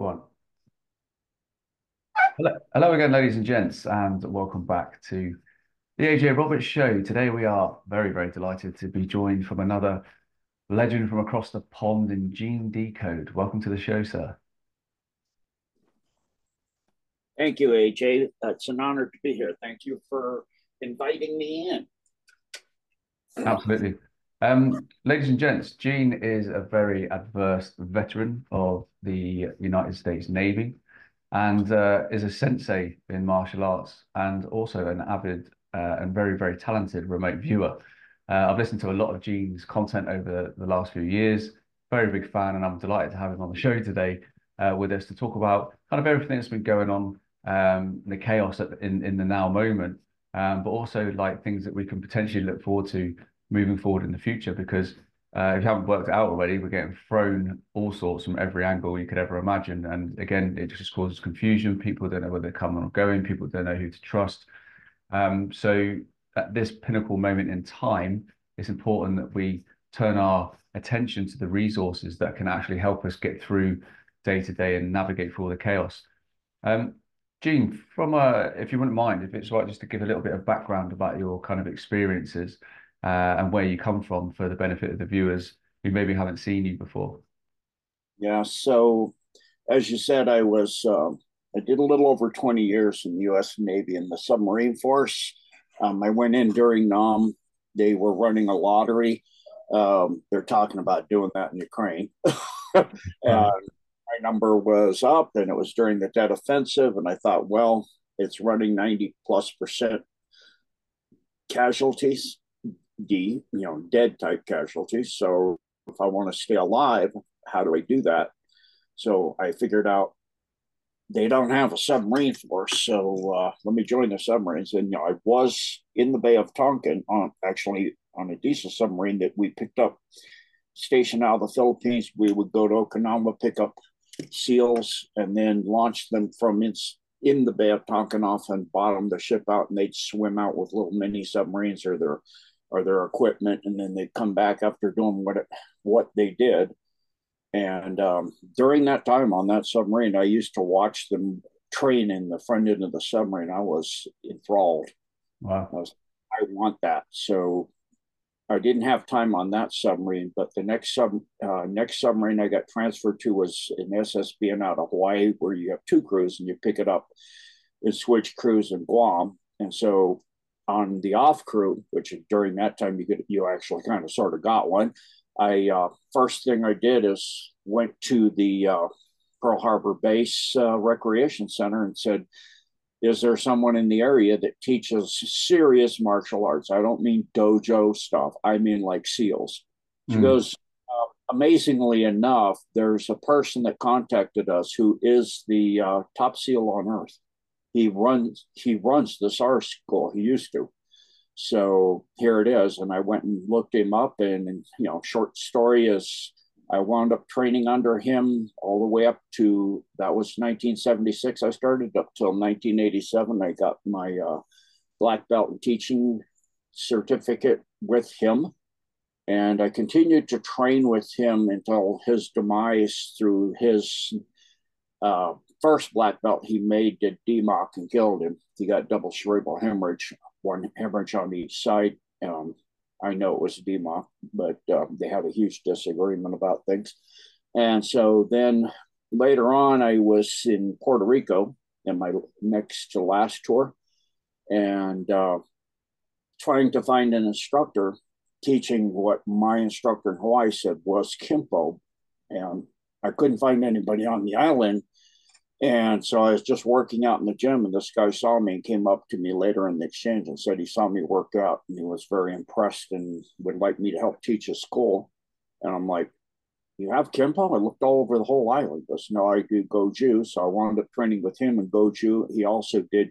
One. Hello, hello again, ladies and gents, and welcome back to the AJ Roberts Show. Today we are very, very delighted to be joined from another legend from across the pond in Gene Decode. Welcome to the show, sir. Thank you, AJ. It's an honor to be here. Thank you for inviting me in. Absolutely. Um, ladies and gents, Gene is a very adverse veteran of the United States Navy and uh, is a sensei in martial arts and also an avid uh, and very, very talented remote viewer. Uh, I've listened to a lot of Gene's content over the last few years. Very big fan, and I'm delighted to have him on the show today uh, with us to talk about kind of everything that's been going on, um, the chaos in in the now moment, um, but also like things that we can potentially look forward to moving forward in the future because uh, if you haven't worked out already, we're getting thrown all sorts from every angle you could ever imagine. And again, it just causes confusion. People don't know where they're coming or going. People don't know who to trust. Um, so at this pinnacle moment in time, it's important that we turn our attention to the resources that can actually help us get through day to day and navigate through all the chaos. Um, Gene, from a, if you wouldn't mind, if it's right, just to give a little bit of background about your kind of experiences uh, and where you come from for the benefit of the viewers who maybe haven't seen you before. Yeah. So, as you said, I was uh, I did a little over 20 years in the U.S. Navy in the submarine force. Um, I went in during Nam. They were running a lottery. Um, they're talking about doing that in Ukraine. and my number was up, and it was during the Tet Offensive. And I thought, well, it's running 90 plus percent casualties. D, you know, dead type casualties. So if I want to stay alive, how do I do that? So I figured out they don't have a submarine force, so uh, let me join the submarines. And you know, I was in the Bay of Tonkin on actually on a diesel submarine that we picked up, stationed out of the Philippines. We would go to Okinawa, pick up seals, and then launch them from in, in the Bay of Tonkin off and bottom the ship out, and they'd swim out with little mini submarines or their or their equipment, and then they'd come back after doing what it, what they did. And um, during that time on that submarine, I used to watch them train in the front end of the submarine. I was enthralled. Wow. I, was, I want that. So I didn't have time on that submarine, but the next sub uh, next submarine I got transferred to was an SSBN out of Hawaii, where you have two crews and you pick it up and switch crews in Guam. And so on the off crew, which during that time you could you actually kind of sort of got one. I uh, first thing I did is went to the uh, Pearl Harbor Base uh, Recreation Center and said, "Is there someone in the area that teaches serious martial arts? I don't mean dojo stuff. I mean like SEALs." She mm. goes, uh, amazingly enough, there's a person that contacted us who is the uh, top SEAL on earth he runs he runs the SERE school. He used to. So here it is, and I went and looked him up, and, and you know, short story is I wound up training under him all the way up to that was 1976. I started up till 1987. I got my uh, black belt in teaching certificate with him, and I continued to train with him until his demise through his uh, first black belt he made did Dim Mak and killed him. He got double cerebral hemorrhage, one hemorrhage on each side. Um, I know it was Dim Mak, but um, they had a huge disagreement about things. And so then later on, I was in Puerto Rico in my next to last tour and uh, trying to find an instructor teaching what my instructor in Hawaii said was Kempo. And I couldn't find anybody on the island and so I was just working out in the gym, and this guy saw me and came up to me later in the exchange and said he saw me work out and he was very impressed and would like me to help teach his school. And I'm like, You have Kempo? I looked all over the whole island. He goes, No, I do Goju. So I wound up training with him in Goju. He also did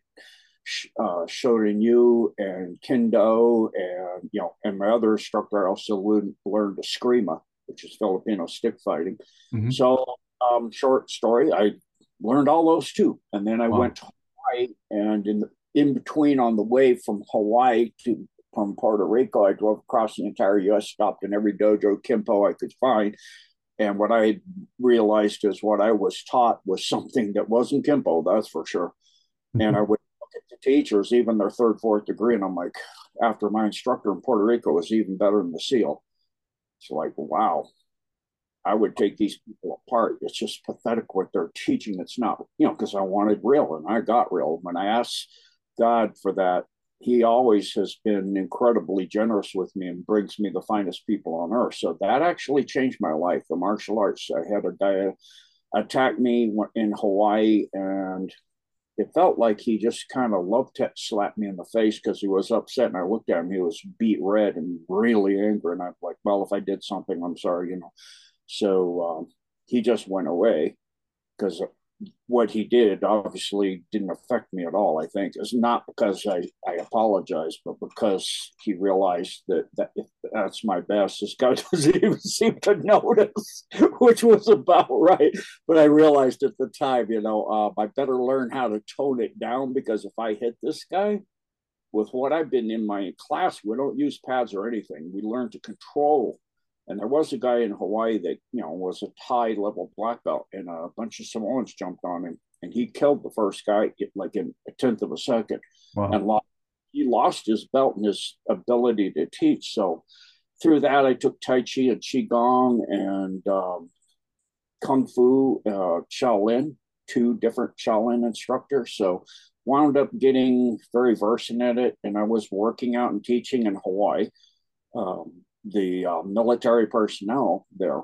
uh, and Kendo, and you know, and my other instructor also learned, learned Eskrima, which is Filipino stick fighting. Mm-hmm. So, um, short story, I learned all those too. And then I wow. went to Hawaii, and in the, in between on the way from Hawaii to from Puerto Rico, I drove across the entire U.S., stopped in every dojo Kempo I could find, And what I realized is what I was taught was something that wasn't Kempo, that's for sure. Mm-hmm. And I would look at the teachers, even their third, fourth degree, and I'm like, after my instructor in Puerto Rico was even better than the SEAL. It's like, wow, I would take these people apart. It's just pathetic what they're teaching. It's not, you know, because I wanted real and I got real. When I asked God for that, He always has been incredibly generous with me and brings me the finest people on earth. So that actually changed my life. The martial arts. I had a guy attack me in Hawaii and it felt like he just kind of love slapped me in the face because he was upset. And I looked at him, he was beat red and really angry. And I'm like, well, if I did something, I'm sorry, you know. So um, he just went away because what he did obviously didn't affect me at all. I think it's not because I, I apologized, but because he realized that, that if that's my best, this guy doesn't even seem to notice, which was about right. But I realized at the time, you know, uh, I better learn how to tone it down because if I hit this guy, with what I've been in my class, we don't use pads or anything. We learn to control and there was a guy in Hawaii that, you know, was a Thai level black belt, and a bunch of Samoans jumped on him, and he killed the first guy like in a tenth of a second, wow. and lost, he lost his belt and his ability to teach. So through that, I took Tai Chi and Qigong and um, Kung Fu, uh, Shaolin, two different Shaolin instructors. So wound up getting very versed in it, and I was working out and teaching in Hawaii. Um, the uh, military personnel there.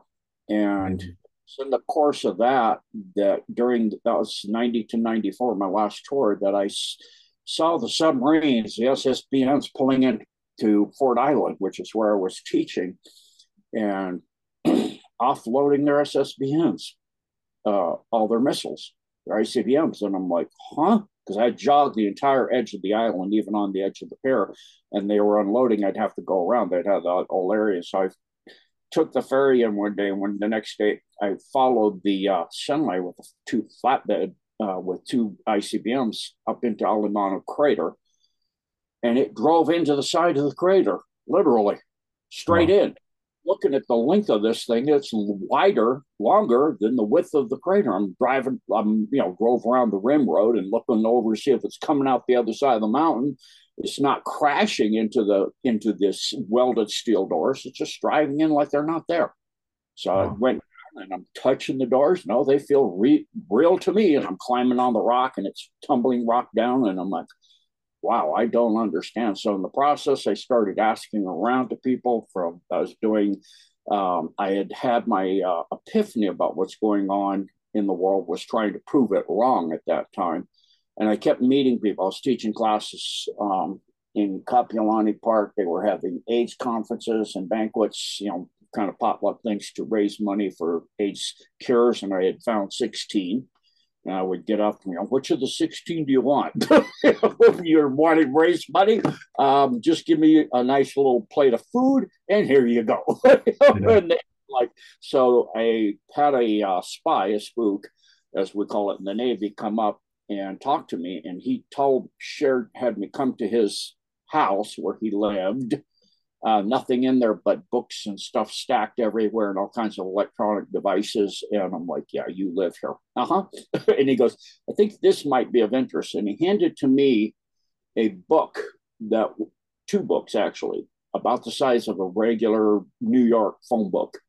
And mm-hmm. so in the course of that, that during that was 90 to 94, my last tour, that I s- saw the submarines, the SSBNs pulling in to Ford Island, which is where I was teaching, and offloading their SSBNs, uh, all their missiles, their ICBMs. And I'm like, huh? Because I jogged the entire edge of the island, even on the edge of the pier, and they were unloading. I'd have to go around. They'd have the whole area. So I took the ferry in one day, and when the next day I followed the uh, sunlight with a two flatbed uh, with two ICBMs up into Aliamanu crater, and it drove into the side of the crater, literally straight wow. in looking at the length of this thing, it's wider, longer than the width of the crater. I'm driving, I'm, you know, drove around the rim road and looking over to see if it's coming out the other side of the mountain. It's not crashing into the into this welded steel doors. It's just driving in like they're not there. So wow. I went and I'm touching the doors. No, they feel re- real to me. And I'm climbing on the rock and it's tumbling rock down. And I'm like, wow, I don't understand. So in the process, I started asking around to people. From I was doing, um, I had had my uh, epiphany about what's going on in the world. Was trying to prove it wrong at that time, and I kept meeting people. I was teaching classes um, in Kapiolani Park. They were having AIDS conferences and banquets. You know, kind of potluck things to raise money for AIDS cures, and I had found sixteen and I would get up, you know, which of the 16 do you want? You're wanting to raise money? Um, just give me a nice little plate of food, and here you go. yeah. they, like, so I had a uh, spy, a spook, as we call it in the Navy, come up and talk to me. And he told, shared, had me come to his house where he lived uh, nothing in there but books and stuff stacked everywhere and all kinds of electronic devices. And I'm like, yeah, you live here. Uh huh. and he goes, I think this might be of interest. And he handed to me a book that, two books actually, about the size of a regular New York phone book,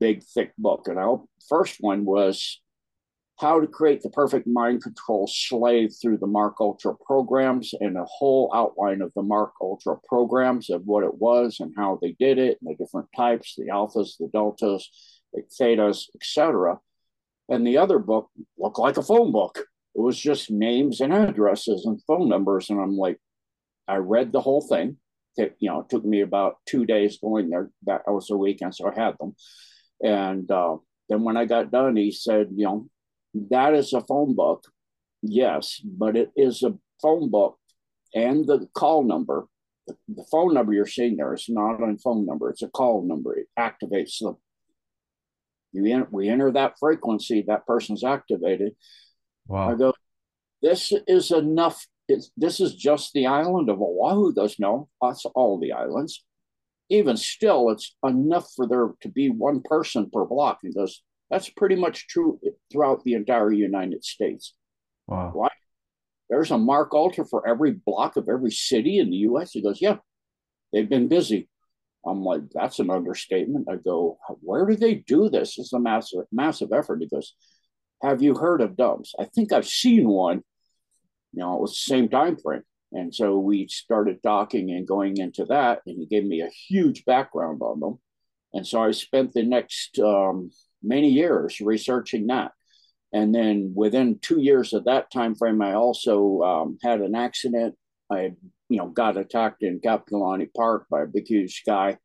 big, thick book. And I, first one was how to create the perfect mind control slave through the MK Ultra programs and a whole outline of the MK Ultra programs of what it was and how they did it and the different types, the alphas, the deltas, the thetas, etc. And the other book looked like a phone book. It was just names and addresses and phone numbers. And I'm like, I read the whole thing. It, you know, it took me about two days going there. That was a weekend, so I had them. And uh, then when I got done, he said, you know, that is a phone book, yes, but it is a phone book and the call number. The phone number you're seeing there is not a phone number; it's a call number. It activates the. You we enter that frequency, that person's activated. Wow. I go, this is enough. It's, this is just the island of Oahu. does no, that's all the islands. even still, it's enough for there to be one person per block. He goes, that's pretty much true throughout the entire United States. Wow. Why? There's a MK Ultra for every block of every city in the US. He goes, yeah, they've been busy. I'm like, that's an understatement. I go, where do they do this? It's a massive, massive effort. He goes, have you heard of DUMBs? I think I've seen one. You know, it was the same time frame. And so we started talking and going into that, and he gave me a huge background on them. And so I spent the next um, many years researching that. And then within two years of that time frame, I also um, had an accident. I, you know, got attacked in Kapiolani Park by a big, huge guy,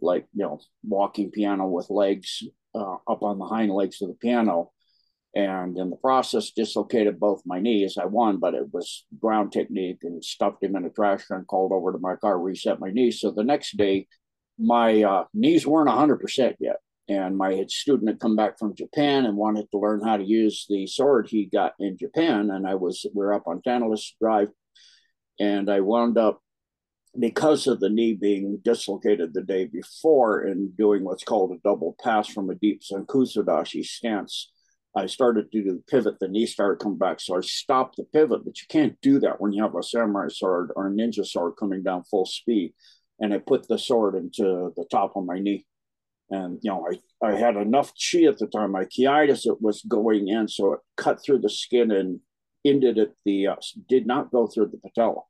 like you know, walking piano with legs uh, up on the hind legs of the piano and in the process dislocated both my knees. I won, but it was ground technique and stuffed him in a trash can, called over to my car, reset my knees. So the next day, my uh, knees weren't 100% yet. And my student had come back from Japan and wanted to learn how to use the sword he got in Japan. And I was, we are up on Tantalus Drive. And I wound up, because of the knee being dislocated the day before, and doing what's called a double pass from a deep Sankusudashi stance I started to do the pivot, the knee started coming back. So I stopped the pivot, but you can't do that when you have a samurai sword or a ninja sword coming down full speed. And I put the sword into the top of my knee. And, you know, I, I had enough chi at the time. My chiitis it was going in, so it cut through the skin and ended at the, uh, did not go through the patella.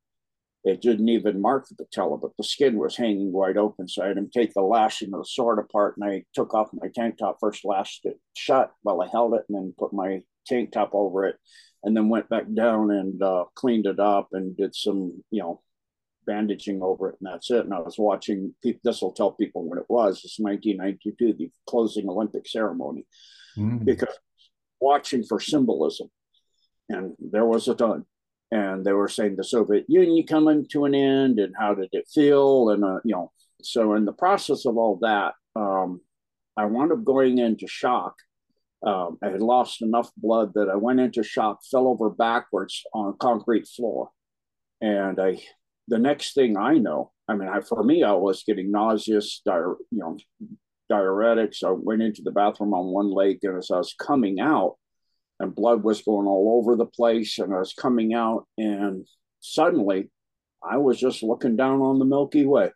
It didn't even mark the patella, but the skin was hanging wide open. So I had him take the lashing of the sword apart, and I took off my tank top first, lashed it shut while I held it, and then put my tank top over it, and then went back down and uh, cleaned it up and did some, you know, bandaging over it, and that's it. And I was watching. This will tell people when it was. It's 1992, the closing Olympic ceremony, mm. because watching for symbolism, and there was a ton and they were saying the Soviet Union coming to an end and how did it feel and uh, you know so in the process of all that um, I wound up going into shock. Um, I had lost enough blood that I went into shock, fell over backwards on a concrete floor, and I the next thing I know, I mean, I, for me, I was getting nauseous, you know, diuretics. I went into the bathroom on one leg, and as I was coming out, and blood was going all over the place and I was coming out and suddenly I was just looking down on the Milky Way.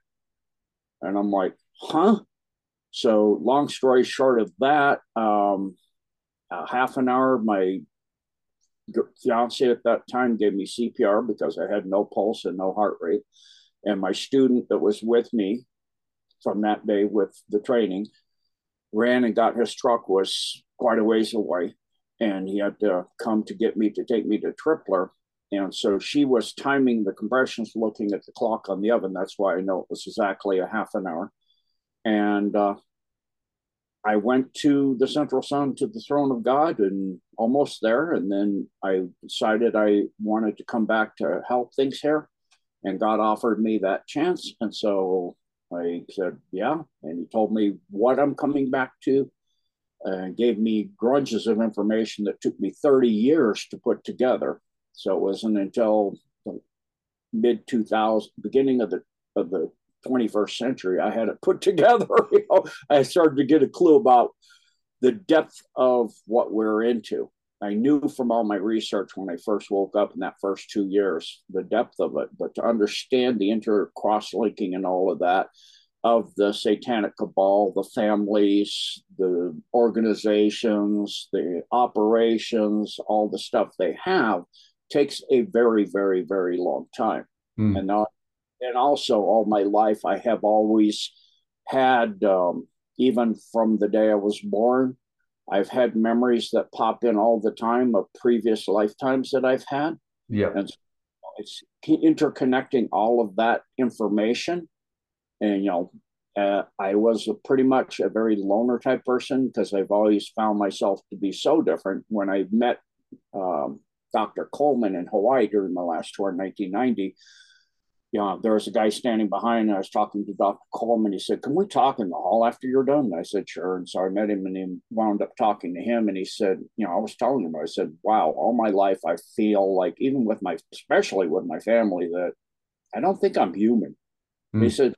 And I'm like, huh? So long story short of that, um, half an hour, my fiance at that time gave me CPR because I had no pulse and no heart rate. And my student that was with me from that day with the training ran and got his truck was quite a ways away and he had to come to get me to take me to Tripler. And so she was timing the compressions, looking at the clock on the oven. That's why I know it was exactly a half an hour. And uh, I went to the Central Sun to the throne of God and almost there. And then I decided I wanted to come back to help things here. And God offered me that chance. And so I said, yeah. And he told me what I'm coming back to and gave me grudges of information that took me 30 years to put together. So it wasn't until the mid 2000, beginning of the of the 21st century, I had it put together. you know, I started to get a clue about the depth of what we're into. I knew from all my research when I first woke up in that first two years the depth of it, but to understand the inter cross linking and all of that, of the satanic cabal, the families, the organizations, the operations, all the stuff they have takes a very, very, very long time. Mm. And not, and also all my life, I have always had, um, even from the day I was born, I've had memories that pop in all the time of previous lifetimes that I've had. Yeah. And it's interconnecting all of that information and you know uh, i was pretty much a very loner type person because i've always found myself to be so different when i met um, dr coleman in hawaii during my last tour in 1990 you know, there was a guy standing behind, and I was talking to Dr. Coleman. He said, Can we talk in the hall after you're done? And I said, Sure. And so I met him and he wound up talking to him. And he said, You know, I was telling him, I said, Wow, all my life, I feel like, even with my, especially with my family, that I don't think I'm human. Mm. He said,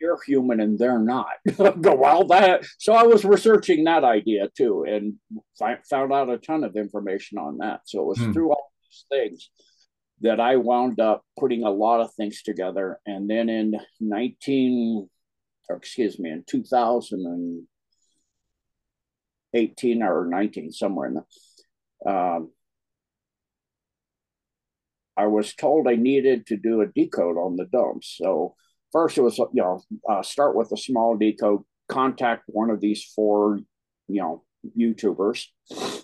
you're human and they're not. Go well that. So I was researching that idea too, and found out a ton of information on that. So it was hmm. through all these things that I wound up putting a lot of things together. And then in 19, or excuse me, in 2018 or 19, somewhere in the, um, I was told I needed to do a decode on the domes. So first it was, you know, uh, start with a small decode, contact one of these four, you know, YouTubers.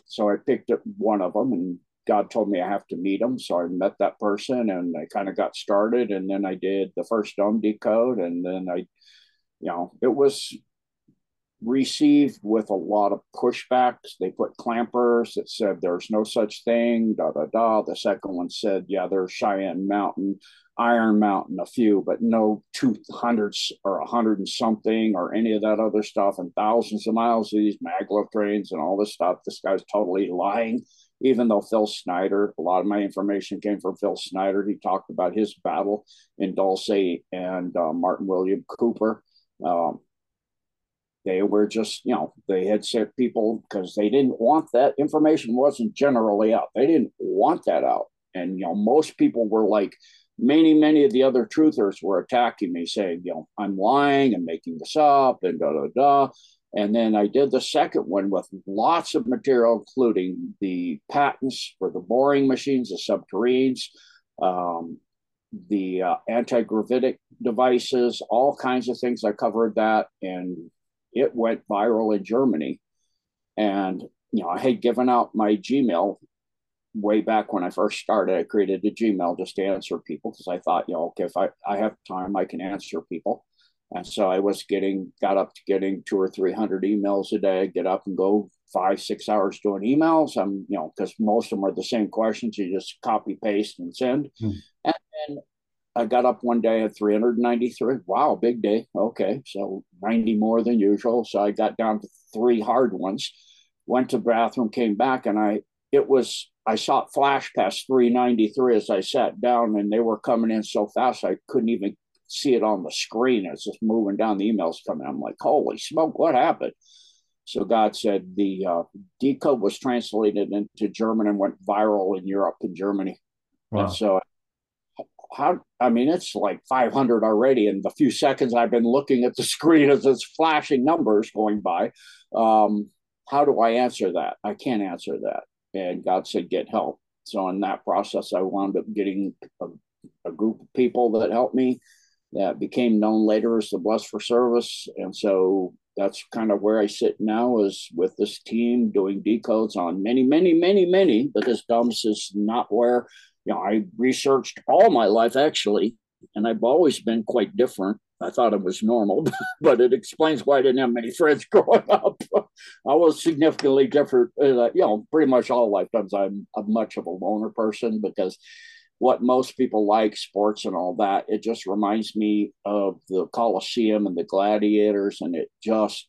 So I picked up one of them and God told me I have to meet him. So I met that person and I kind of got started. And then I did the first dome decode. And then I, you know, it was received with a lot of pushbacks. They put clampers that said there's no such thing, da da da. The second one said, yeah, there's Cheyenne Mountain, Iron Mountain, a few, but no 200s or 100 and something or any of that other stuff, and thousands of miles of these maglev trains and all this stuff. This guy's totally lying even though Phil Schneider, a lot of my information came from Phil Schneider. He talked about his battle in Dulce and uh, Milton William Cooper. Um, they were just, you know, they had said people because they didn't want that information wasn't generally out. They didn't want that out. And, you know, most people were like, many, many of the other truthers were attacking me, saying, you know, I'm lying and making this up and da da da. And then I did the second one with lots of material, including the patents for the boring machines, the subterrenes, um, the uh, anti gravitic devices, all kinds of things. I covered that, and it went viral in Germany. And you know, I had given out my Gmail way back when I first started. I created a Gmail just to answer people because I thought, you know, okay, if I, I have time, I can answer people. And so I was getting, got up to getting two or 300 emails a day, get up and go five, six hours doing emails. I'm, you know, because most of them are the same questions. You just copy, paste, and send. Hmm. And then I got up one day at 393. Wow, big day. Okay. So 90 more than usual. So I got down to three hard ones, went to the bathroom, came back, and I, it was, I saw it flash past 393 as I sat down, and they were coming in so fast I couldn't even see it on the screen. As it's just moving down. The emails coming. I'm like, holy smoke, what happened? So God said the uh, decode was translated into German and went viral in Europe and Germany. Wow. And so, how? I mean, it's like 500 already. In the few seconds I've been looking at the screen as it's flashing numbers going by, um, how do I answer that? I can't answer that. And God said, get help. So in that process, I wound up getting a, a group of people that helped me that became known later as the Blessed for Service. And so that's kind of where I sit now is with this team doing decodes on many, many, many, many, but this DUMBs is not where, you know, I researched all my life actually, and I've always been quite different. I thought it was normal, but it explains why I didn't have many friends growing up. I was significantly different, uh, you know, pretty much all lifetimes. I'm a much of a loner person because what most people like, sports and all that. It just reminds me of the Coliseum and the gladiators, and it just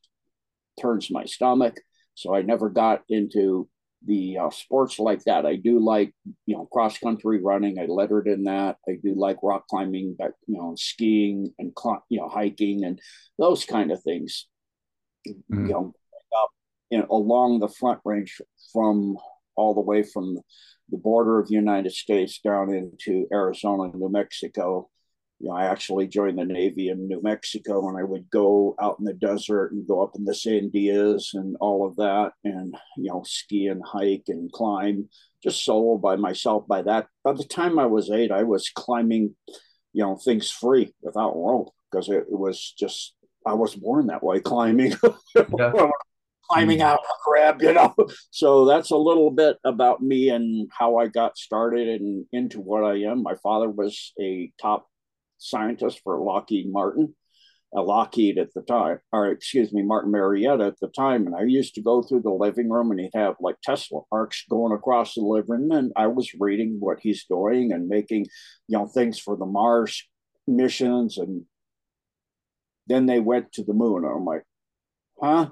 turns my stomach. So I never got into the uh, sports like that. I do like, you know, cross country running. I lettered in that. I do like rock climbing, but you know, skiing and you know, hiking and those kind of things. Mm-hmm. You know, up you know, along the front range from all the way from the border of the United States down into Arizona and New Mexico. You know, I actually joined the Navy in New Mexico and I would go out in the desert and go up in the Sandias and all of that and, you know, ski and hike and climb just solo by myself. By that, by the time I was eight, I was climbing, you know, things free without rope because it, it was just, I was born that way climbing. Yeah. Climbing mm. out a crab, you know. So that's a little bit about me and how I got started and into what I am. My father was a top scientist for Lockheed Martin, a Lockheed at the time, or excuse me, Martin Marietta at the time. And I used to go through the living room and he'd have like Tesla arcs going across the living room. And I was reading what he's doing and making, you know, things for the Mars missions. And then they went to the moon. And I'm like, huh?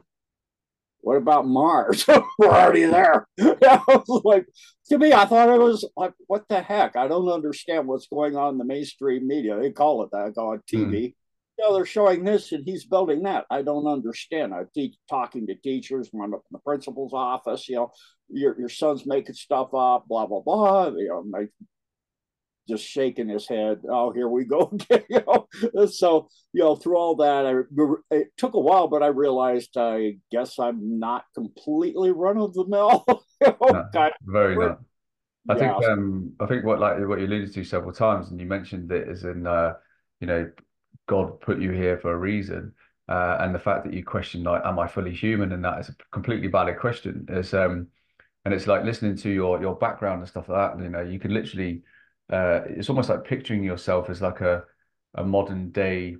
What about Mars? We're already there. I was like to me, I thought it was like, what the heck? I don't understand what's going on in the mainstream media. They call it that, I call it TV. know, they're showing this and he's building that. I don't understand. I teach talking to teachers, I'm up in the principal's office, you know, your your son's making stuff up, blah, blah, blah. You know, my, just shaking his head. Oh, here we go. you know, so you know, through all that, I it took a while, but I realized I guess I'm not completely run of the mill. you know, no, very not. I yeah. think um I think what like what you alluded to several times, and you mentioned it is in uh, you know, God put you here for a reason. Uh, and the fact that you question like, am I fully human? And that is a completely valid question. It's um and it's like listening to your your background and stuff like that. You know, you can literally uh, it's almost like picturing yourself as like a a modern day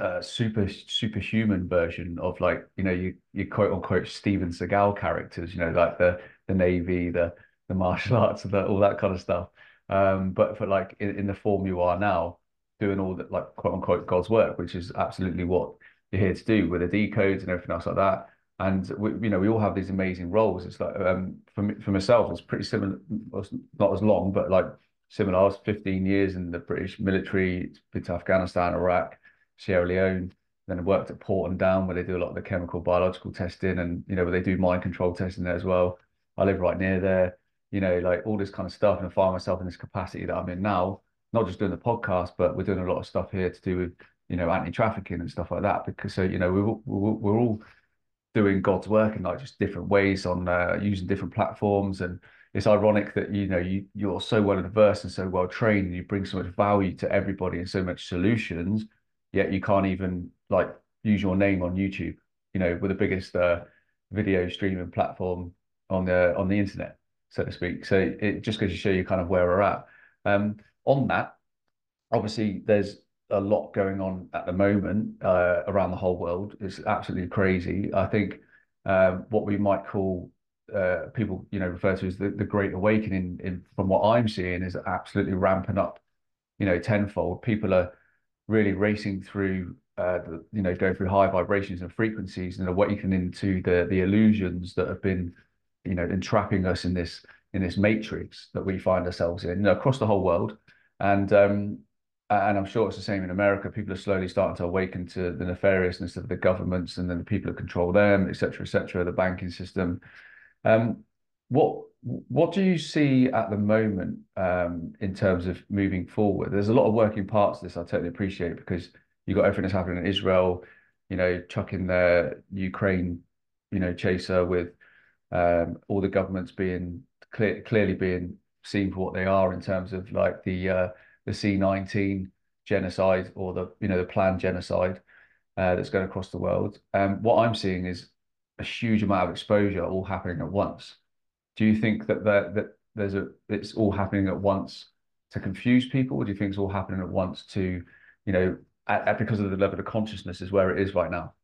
uh, super superhuman version of like you know you you quote unquote Steven Seagal characters. You know, like the the navy, the the martial arts, the, all that kind of stuff. Um, but for like in, in the form you are now, doing all that like quote unquote God's work, which is absolutely what you're here to do with the decodes and everything else like that and we, you know we all have these amazing roles. It's like um, for me, for myself, it's pretty similar. not as long, but like similar. I was 15 years in the British military, been to Afghanistan, Iraq, Sierra Leone. Then I worked at Porton Down where they do a lot of the chemical biological testing, and you know where they do mind control testing there as well. I live right near there. You know, like all this kind of stuff, and I find myself in this capacity that I'm in now. Not just doing the podcast, but we're doing a lot of stuff here to do with you know anti-trafficking and stuff like that. Because so you know we're we're, we're all doing God's work in like just different ways on uh, using different platforms. And it's ironic that you know you you're so well versed and so well trained, and you bring so much value to everybody and so much solutions, yet you can't even like use your name on YouTube. You know, with the biggest uh, video streaming platform on the on the internet, so to speak. So it just goes to show you kind of where we're at. Um, on that, obviously, there's a lot going on at the moment uh, around the whole world. It's absolutely crazy. I think um, what we might call uh, people, you know, refer to as the, the Great Awakening, in, from what I'm seeing, is absolutely ramping up, you know, tenfold. People are really racing through, uh, the, you know, going through high vibrations and frequencies and awakening into the the illusions that have been, you know, entrapping us in this in this matrix that we find ourselves in, you know, across the whole world. And um, and I'm sure it's the same in America. People are slowly starting to awaken to the nefariousness of the governments and then the people that control them, et cetera, et cetera, the banking system. Um, what what do you see at the moment um, in terms of moving forward? There's a lot of working parts to this. I totally appreciate because you've got everything that's happening in Israel, you know, chucking the Ukraine, you know, chaser with um, all the governments being clear, clearly being seen for what they are in terms of like the uh, the C19 genocide or the you know the planned genocide uh, that's going across the world. What I'm seeing is a huge amount of exposure all happening at once. Do you think that that, that there's a it's all happening at once to confuse people, or do you think it's all happening at once to, you know, at, at because of the level of consciousness is where it is right now?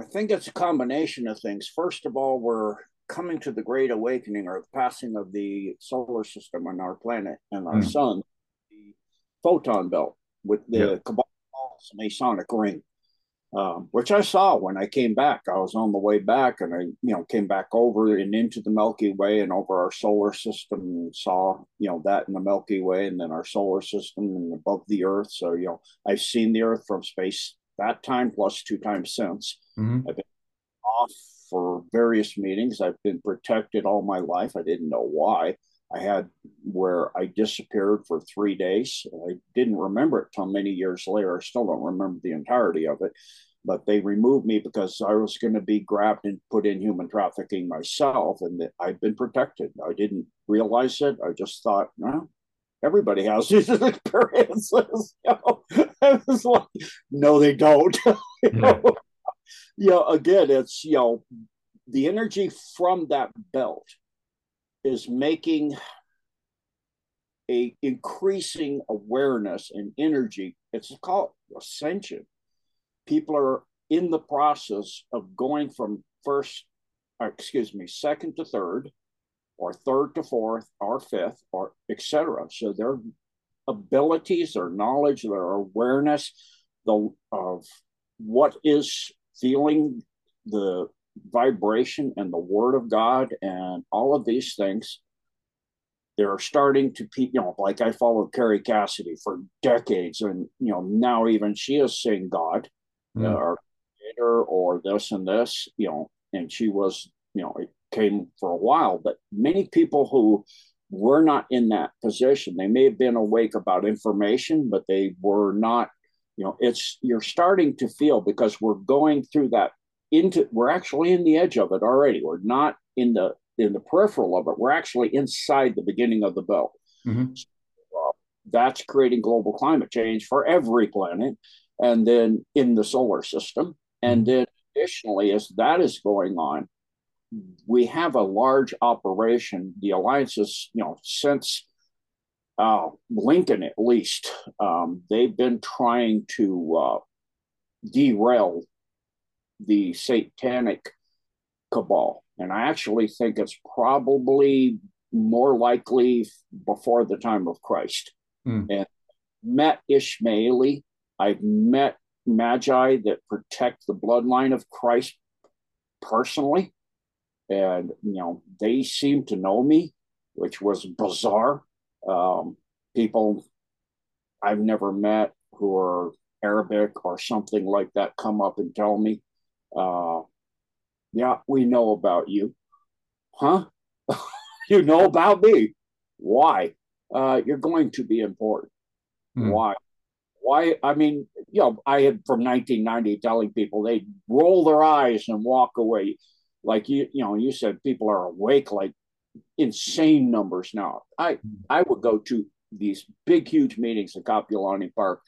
I think it's a combination of things. First of all, we're coming to the great awakening or the passing of the solar system on our planet and our mm. sun, the photon belt with the yep. Kabbalah's Masonic ring, um, which I saw when I came back. I was on the way back, and I, you know, came back over and into the Milky Way and over our solar system, and saw, you know, that in the Milky Way, and then our solar system and above the Earth. So, you know, I've seen the Earth from space that time plus two times since. Mm-hmm. I've been off for various meetings. I've been protected all my life. I didn't know why. I had where I disappeared for three days. I didn't remember it till many years later. I still don't remember the entirety of it, but they removed me because I was going to be grabbed and put in human trafficking myself, and I've been protected. I didn't realize it. I just thought, no, everybody has these experiences. You know? I was like, no, they don't. you hmm. know? you know, again, it's, you know, the energy from that belt is making a increasing awareness and energy. It's called ascension. People are in the process of going from first, excuse me, second to third, or third to fourth, or fifth, or etc. So their abilities, their knowledge, their awareness, the of what is feeling the vibration and the word of God and all of these things they're starting to, you know, like I followed Kerry Cassidy for decades, and you know now even she is seeing God, mm. uh, or or this and this, you know, and she was, you know, it came for a while, but many people who were not in that position, they may have been awake about information, but they were not, you know, it's you're starting to feel because we're going through that into we're actually in the edge of it already. We're not in the in the peripheral of it. We're actually inside the beginning of the belt. Mm-hmm. So, uh, that's creating global climate change for every planet, and then in the solar system, and mm-hmm. then additionally, as that is going on, we have a large operation. The alliance alliances, you know, since uh, Lincoln at least, um, they've been trying to uh, derail the satanic cabal. And I actually think it's probably more likely before the time of Christ. Mm. And met Ishmaeli. I've met Magi that protect the bloodline of Christ personally. And, you know, they seem to know me, which was bizarre. Um, people I've never met who are Arabic or something like that come up and tell me, uh, yeah, we know about you. Huh? you know about me. Why? Uh, you're going to be important. Mm. Why? Why? I mean, you know, I had from 1990 telling people they roll their eyes and walk away. Like you, you know, you said people are awake like insane numbers now. I hmm. I would go to these big, huge meetings at Kapiolani Park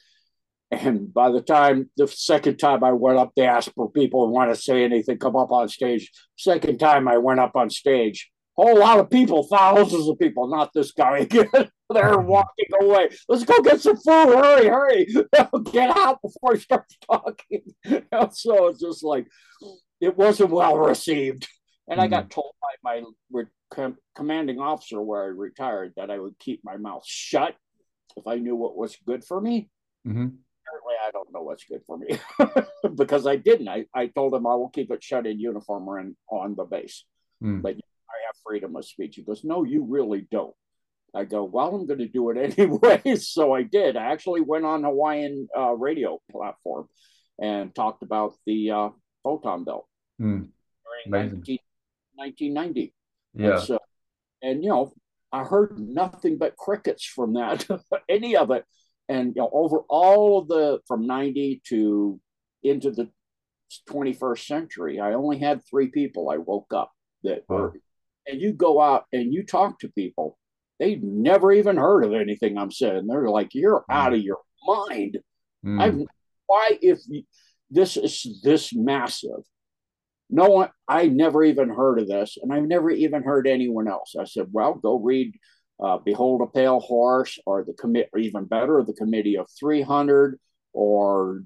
and by the time the second time I went up, they asked for people who want to say anything, come up on stage. Second time I went up on stage, a whole lot of people, thousands of people, not this guy again. They're walking away. Let's go get some food. Hurry, hurry. get out before he starts talking. so it's just like, it wasn't well received. And mm-hmm. I got mm-hmm. told by my com- commanding officer where I retired that I would keep my mouth shut if I knew what was good for me. Mm-hmm apparently I don't know what's good for me because I didn't. I, I told him I will keep it shut in uniform or in, on the base, mm. but I have freedom of speech. He goes, No, you really don't. I go, Well, I'm going to do it anyway. so I did. I actually went on Hawaiian uh, radio platform and talked about the uh, photon belt mm. during 19, 1990. Yeah. And, so, and, you know, I heard nothing but crickets from that, any of it and you know over all of the from 90 to into the 21st century i only had three people i woke up that wow. were and you go out and you talk to people they never even heard of anything i'm saying they're like you're mm. out of your mind mm. i why if this is this massive no one i never even heard of this and i've never even heard anyone else i said well go read uh, Behold a Pale Horse, or the commit, or even better, the Committee of 300, or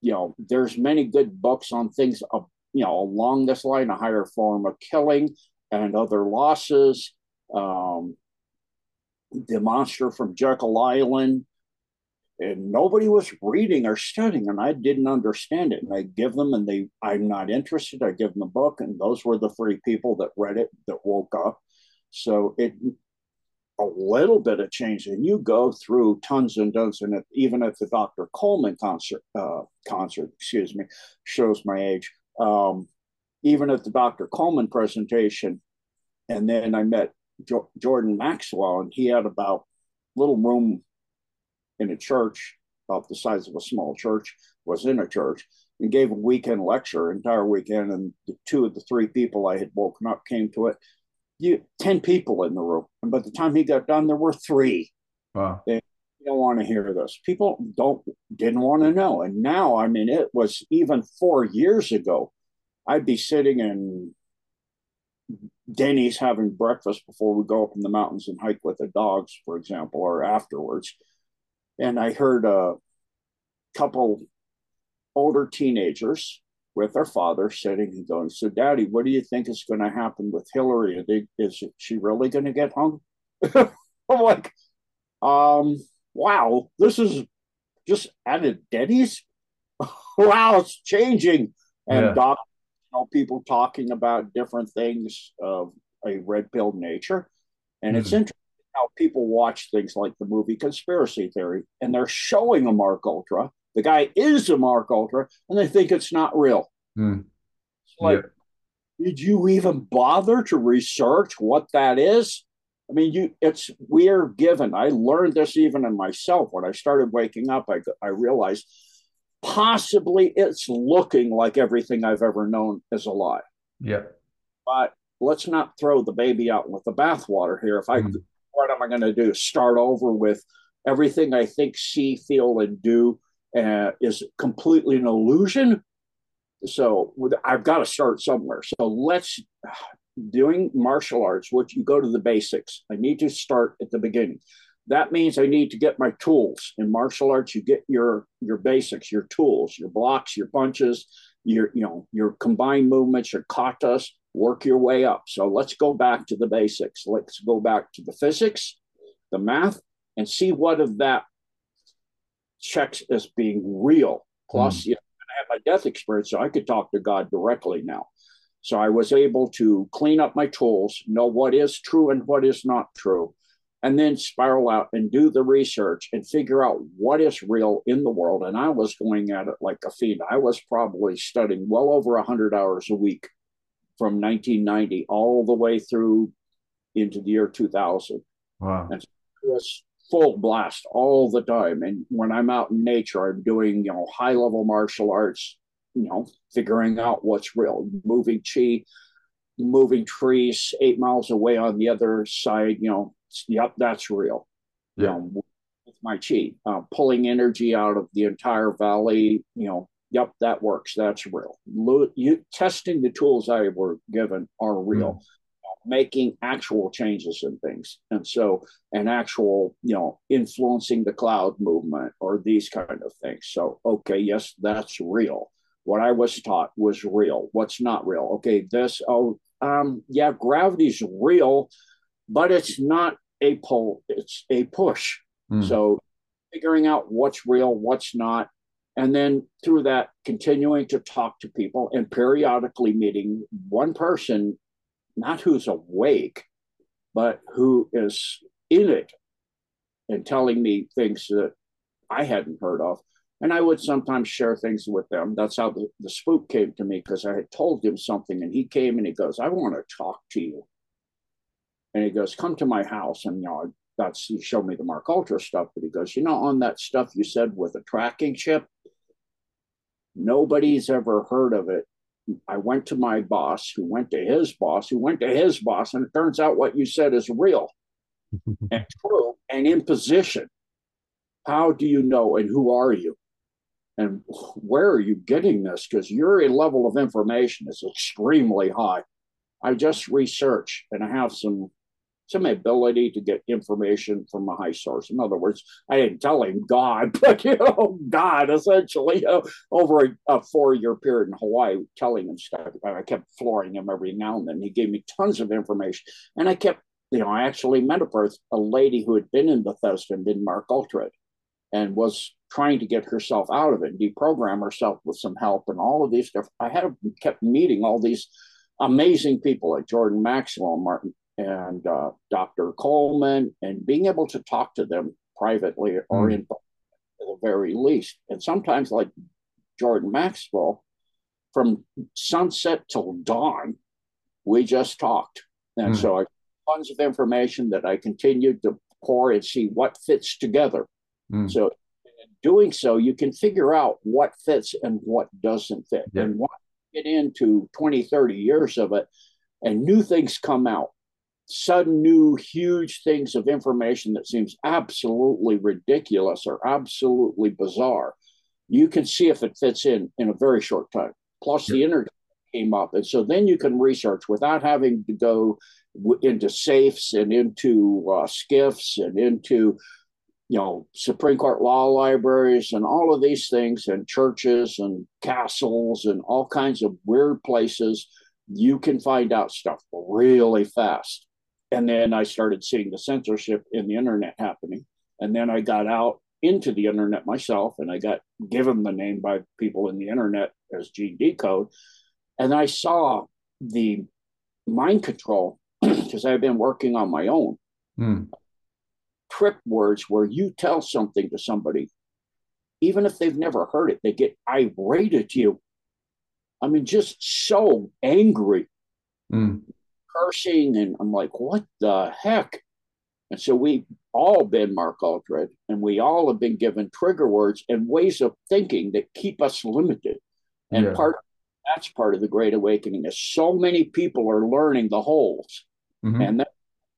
you know, there's many good books on things, uh, you know, along this line, a higher form of killing and other losses. Um, the monster from Jekyll Island, and nobody was reading or studying, and I didn't understand it. And I give them, and they, I'm not interested. I give them the book, and those were the three people that read it that woke up so it a little bit of change, and you go through tons and tons, and even at the Dr. Coleman concert, uh, concert, excuse me, shows my age. Um, even at the Dr. Coleman presentation, and then I met jo- Jordan Maxwell, and he had about little room in a church, about the size of a small church, was in a church, and gave a weekend lecture, entire weekend. And the two of the three people I had woken up came to it you 10 people in the room. And by the time he got done, there were three. Wow. They don't want to hear this. People don't didn't want to know. And now, I mean, it was even four years ago. I'd be sitting in Denny's having breakfast before we go up in the mountains and hike with the dogs, for example, or afterwards. And I heard a couple older teenagers with their father sitting and going, So, Daddy, what do you think is going to happen with Hillary? They, is she really going to get hung? I'm like, um, wow, this is just at a Denny's. wow, it's changing. And yeah. doc, know, people talking about different things of a red pill nature. And mm-hmm. it's interesting how people watch things like the movie Conspiracy Theory and they're showing a MK Ultra. The guy is a MK Ultra and they think it's not real. Mm. like, yeah. did you even bother to research what that is? I mean, you it's we're given. I learned this even in myself when I started waking up. I I realized possibly it's looking like everything I've ever known is a lie. Yeah. But let's not throw the baby out with the bathwater here. If I mm what am I going to do? Start over with everything I think, see, feel, and do uh, is completely an illusion. So I've got to start somewhere. So let's doing martial arts, which you go to the basics. I need to start at the beginning. That means I need to get my tools. In martial arts, you get your your basics, your tools, your blocks, your punches, your you know your combined movements, your katas. Work your way up. So let's go back to the basics. Let's go back to the physics, the math, and see what of that checks as being real. Plus, mm. you know, I have my death experience, so I could talk to God directly now. So I was able to clean up my tools, know what is true and what is not true, and then spiral out and do the research and figure out what is real in the world. And I was going at it like a fiend. I was probably studying well over 100 hours a week from 1990 all the way through into the year 2000. Wow. And was full blast all the time. And when I'm out in nature, I'm doing, you know, high level martial arts, you know, figuring out what's real, moving chi, moving trees eight miles away on the other side, you know, yep, that's real. Yeah. You know, with my chi, uh, pulling energy out of the entire valley, you know, yep, that works. That's real. You, testing the tools I were given are real. Mm. Making actual changes in things, and so an actual, you know, influencing the cloud movement or these kind of things. So, okay, yes, that's real what I was taught was real. What's not real? Okay, this, oh, um, yeah, gravity's real, but it's not a pull, it's a push. Mm. So figuring out what's real, what's not, and then through that, continuing to talk to people and periodically meeting one person, not who's awake, but who is in it and telling me things that I hadn't heard of. And I would sometimes share things with them. That's how the, the spook came to me because I had told him something and he came and he goes, I want to talk to you. And he goes, Come to my house. And, you know, that's, he showed me the MK Ultra stuff, but he goes, You know, on that stuff you said with a tracking chip, nobody's ever heard of it. I went to my boss, who went to his boss, who went to his boss, and it turns out what you said is real and true and in position. How do you know and who are you? And where are you getting this? Because your level of information is extremely high. I just research and I have some some ability to get information from a high source. In other words, I didn't tell him God, but you know, God essentially uh, over a, a four-year period in Hawaii, telling him stuff. I kept flooring him every now and then. He gave me tons of information, and I kept, you know, I actually met a, a lady who had been in Bethesda and did MK Ultra and was trying to get herself out of it, and deprogram herself with some help and all of these stuff. I had kept meeting all these amazing people like Jordan Maxwell, Martin, and uh, Dr. Coleman, and being able to talk to them privately mm. or in at the very least. And sometimes, like Jordan Maxwell, from sunset till dawn, we just talked. And mm. so I tons of information that I continued to pour and see what fits together. Mm. So doing so, you can figure out what fits and what doesn't fit. Yeah. And once you get into 20, 30 years of it, and new things come out, sudden new huge things of information that seems absolutely ridiculous or absolutely bizarre, you can see if it fits in in a very short time. Plus, yeah. the internet came up. And so then you can research without having to go into safes and into uh, SCIFs and into you know, Supreme Court law libraries and all of these things, and churches and castles and all kinds of weird places, you can find out stuff really fast. And then I started seeing the censorship in the internet happening. And then I got out into the internet myself and I got given the name by people in the internet as Gene Decode. And I saw the mind control because I've been working on my own Mm. Trip words where you tell something to somebody, even if they've never heard it, they get irate at you. I mean, just so angry, Mm. cursing, and I'm like, what the heck? And so we've all been MK Ultra'd, and we all have been given trigger words and ways of thinking that keep us limited. And Yeah. part that's part of the Great Awakening is so many people are learning the holes Mhm. and that,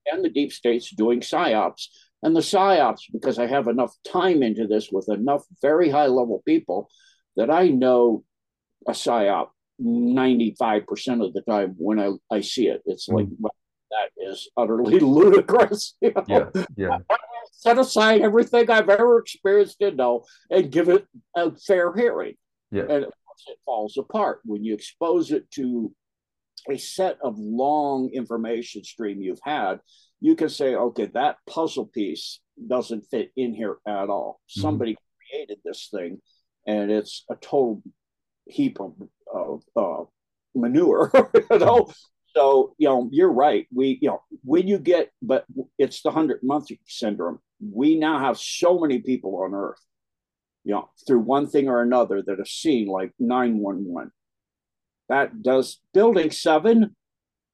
and the deep states doing psyops and the psyops because I have enough time into this with enough very high level people that I know a psyop 95% of the time when I, I see it. It's hmm. like well, that is utterly ludicrous. you know? Yeah. Yeah. Set aside everything I've ever experienced and know and give it a fair hearing. Yeah. And it falls apart when you expose it to a set of long information stream you've had. You can say, okay, that puzzle piece doesn't fit in here at all. Mhm. Somebody created this thing, and it's a total heap of, of uh, manure. you know, so you know you're right. We you know when you get, but it's the hundredth monkey syndrome. We now have so many people on Earth, you know, through one thing or another that have seen like nine one one. That does building seven.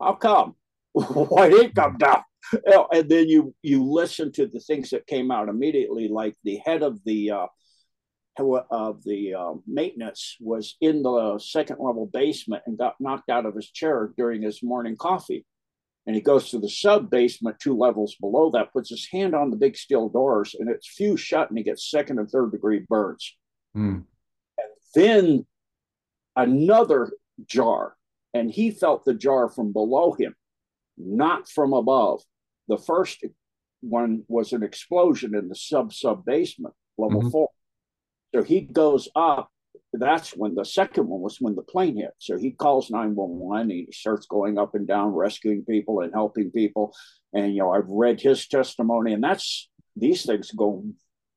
How come? Why didn't it come down? And then you you listen to the things that came out immediately, like the head of the uh, of the uh, maintenance was in the second level basement and got knocked out of his chair during his morning coffee. And he goes to the sub basement, two levels below that, puts his hand on the big steel doors, and it's few shut, and he gets second and third degree burns. Mm. And then another jar, and he felt the jar from below him, not from above. The first one was an explosion in the sub sub basement, level Mhm. four. So he goes up. That's when the second one was when the plane hit. So he calls 911 and he starts going up and down, rescuing people and helping people. And, you know, I've read his testimony, and that's these things go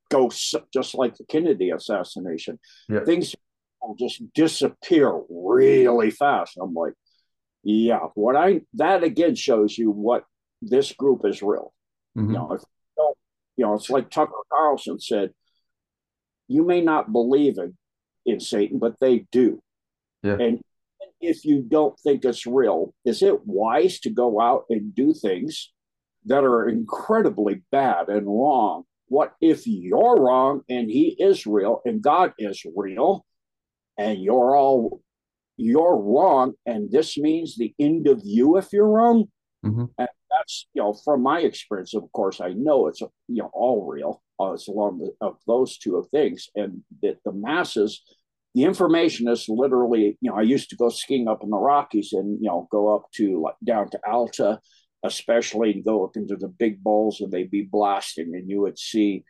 go just like the Kennedy assassination. Yeah. Things will just disappear really fast. I'm like, yeah, what I that again shows you what this group is real. Mhm. You know, if you you know, it's like Tucker Carlson said, you may not believe in, in Satan, but they do. Yeah. And if you don't think it's real, is it wise to go out and do things that are incredibly bad and wrong? What if you're wrong and he is real and God is real and you're all you're wrong and this means the end of you if you're wrong? Mhm. And that's you know from my experience of course i know it's you know all real uh, it's along the, of those two things and that the masses the information is literally you know i used to go skiing up in the rockies and you know go up to like down to alta especially and go up into the big bowls and they'd be blasting and you would see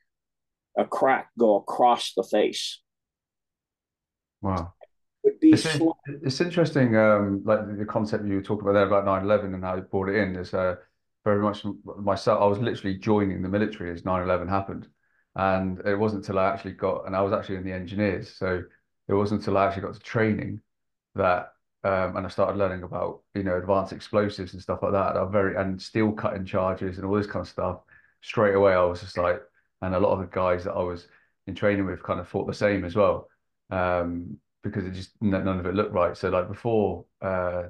a crack go across the face Wow. Would be It's, it's interesting, um, like the concept you were talking about there about 9/11 and how you brought it in is uh, very much myself. I was literally joining the military as 9/11 happened, and it wasn't until I actually got, and I was actually in the engineers, so it wasn't until I actually got to training that, um, and I started learning about you know advanced explosives and stuff like that. I very and steel cutting charges and all this kind of stuff. Straight away, I was just like, and a lot of the guys that I was in training with kind of thought the same as well. Um, because it just none of it looked right. So like before, uh,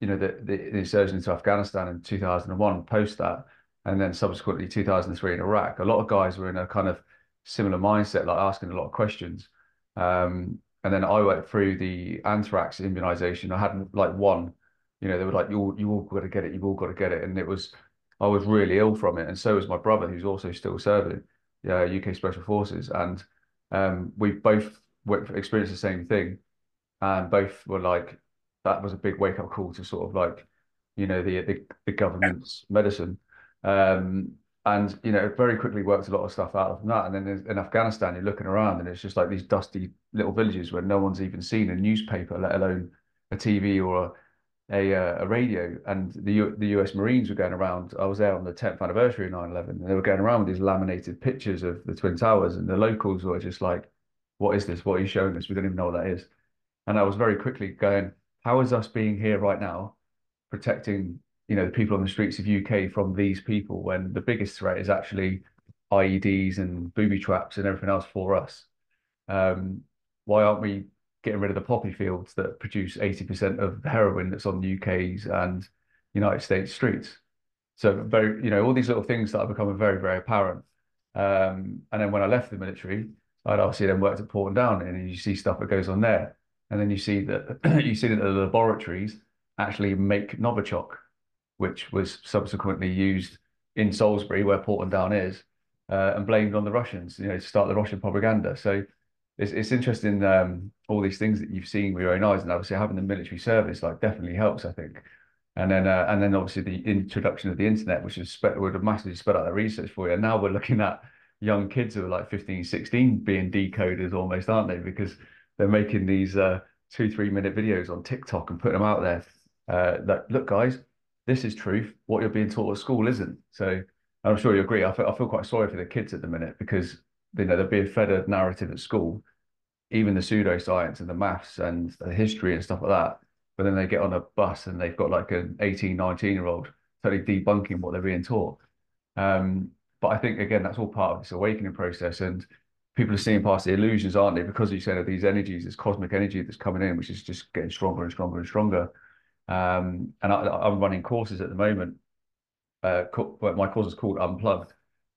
you know, the, the, the insurgent into Afghanistan in 2001, post that, and then subsequently 2003 in Iraq, a lot of guys were in a kind of similar mindset, like asking a lot of questions. Um, and then I went through the anthrax immunization. I hadn't like one, you know, they were like, you all, you all got to get it, you've all got to get it, and it was, I was really ill from it, and so was my brother, who's also still serving, yeah, UK Special Forces, and um, we both experienced the same thing, and both were like, that was a big wake up call to sort of like, you know, the the, the government's medicine, um, and you know, it very quickly worked a lot of stuff out from that. And then in, Afghanistan, you're looking around, and it's just like these dusty little villages where no one's even seen a newspaper, let alone a TV or a a, a radio. And the U, the US Marines were going around. I was there on the 10th anniversary of 9/11, and they were going around with these laminated pictures of the Twin Towers, and the locals were just like what is this? What are you showing us? We don't even know what that is. And I was very quickly going, how is us being here right now, protecting, you know the people on the streets of UK from these people when the biggest threat is actually IEDs and booby traps and everything else for us. Um, why aren't we getting rid of the poppy fields that produce 80% of the heroin that's on the UK's and United States streets? So very, you know, all these little things that are becoming very, very apparent. Um, and then when I left the military, I'd obviously then worked at Porton Down and you see stuff that goes on there. And then you see that you see that the laboratories actually make Novichok, which was subsequently used in Salisbury, where Porton Down is, uh, and blamed on the Russians, you know, to start the Russian propaganda. So it's it's interesting um, all these things that you've seen with your own eyes, and obviously having the military service like definitely helps, I think. And then uh, and then obviously the introduction of the internet, which has spe- would have massively sped up the research for you. And now we're looking at young kids who are like 15, 16 being decoders almost, aren't they? Because they're making these uh, two, three minute videos on TikTok and putting them out there. Uh, that look, guys, this is truth. What you're being taught at school isn't. So I'm sure you agree. I feel, I feel quite sorry for the kids at the minute because you know they're being fed a narrative at school, even the pseudoscience and the maths and the history and stuff like that. But then they get on a bus and they've got like an 18, 19 year old totally debunking what they're being taught. Um, but I think again that's all part of this awakening process, and people are seeing past the illusions, aren't they? Because you said of these energies, this cosmic energy that's coming in, which is just getting stronger and stronger and stronger. Um, and I, am running courses at the moment. Uh, my course is called Unplugged,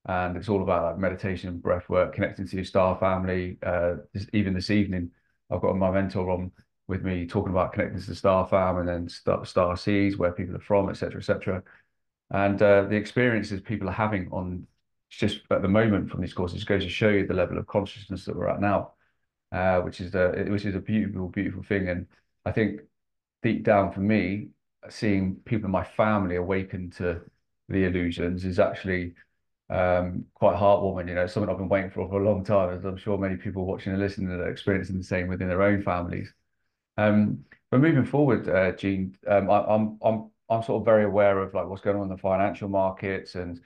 and it's all about like meditation, breath work, connecting to your star family. Uh, this, even this evening, I've got my mentor on with me talking about connecting to the star fam and then star, star where people are from, etc., etc. And uh, the experiences people are having on just at the moment from these courses goes to show you the level of consciousness that we're at now, uh, which is a which is a beautiful, beautiful thing. And I think deep down for me, seeing people in my family awaken to the illusions is actually um, quite heartwarming. You know, something I've been waiting for for a long time, as I'm sure many people watching and listening are experiencing the same within their own families. Um, but moving forward, uh, Gene, um, I, I'm I'm I'm sort of very aware of like what's going on in the financial markets and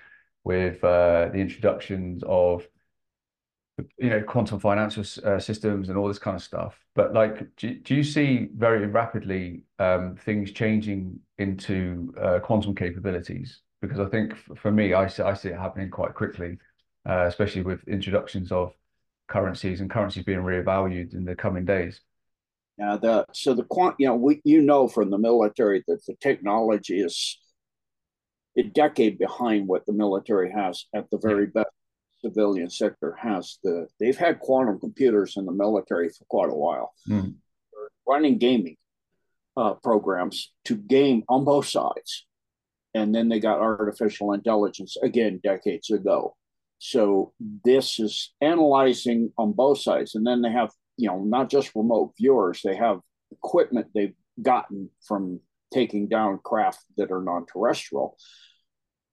with uh, the introductions of you know quantum financial uh, systems and all this kind of stuff. But like do, do you see very rapidly um, things changing into uh, quantum capabilities? Because i think for me i see, I see it happening quite quickly uh, especially with introductions of currencies and currencies being revalued in the coming days. Yeah the so the quant you know we you know from the military that the technology is a decade behind what the military has at the very best civilian sector has. The they've had quantum computers in the military for quite a while. Mm. running gaming uh, programs to game on both sides. And then they got artificial intelligence again decades ago. So this is analyzing on both sides. And then they have you know not just remote viewers they have equipment they've gotten from taking down craft that are non-terrestrial.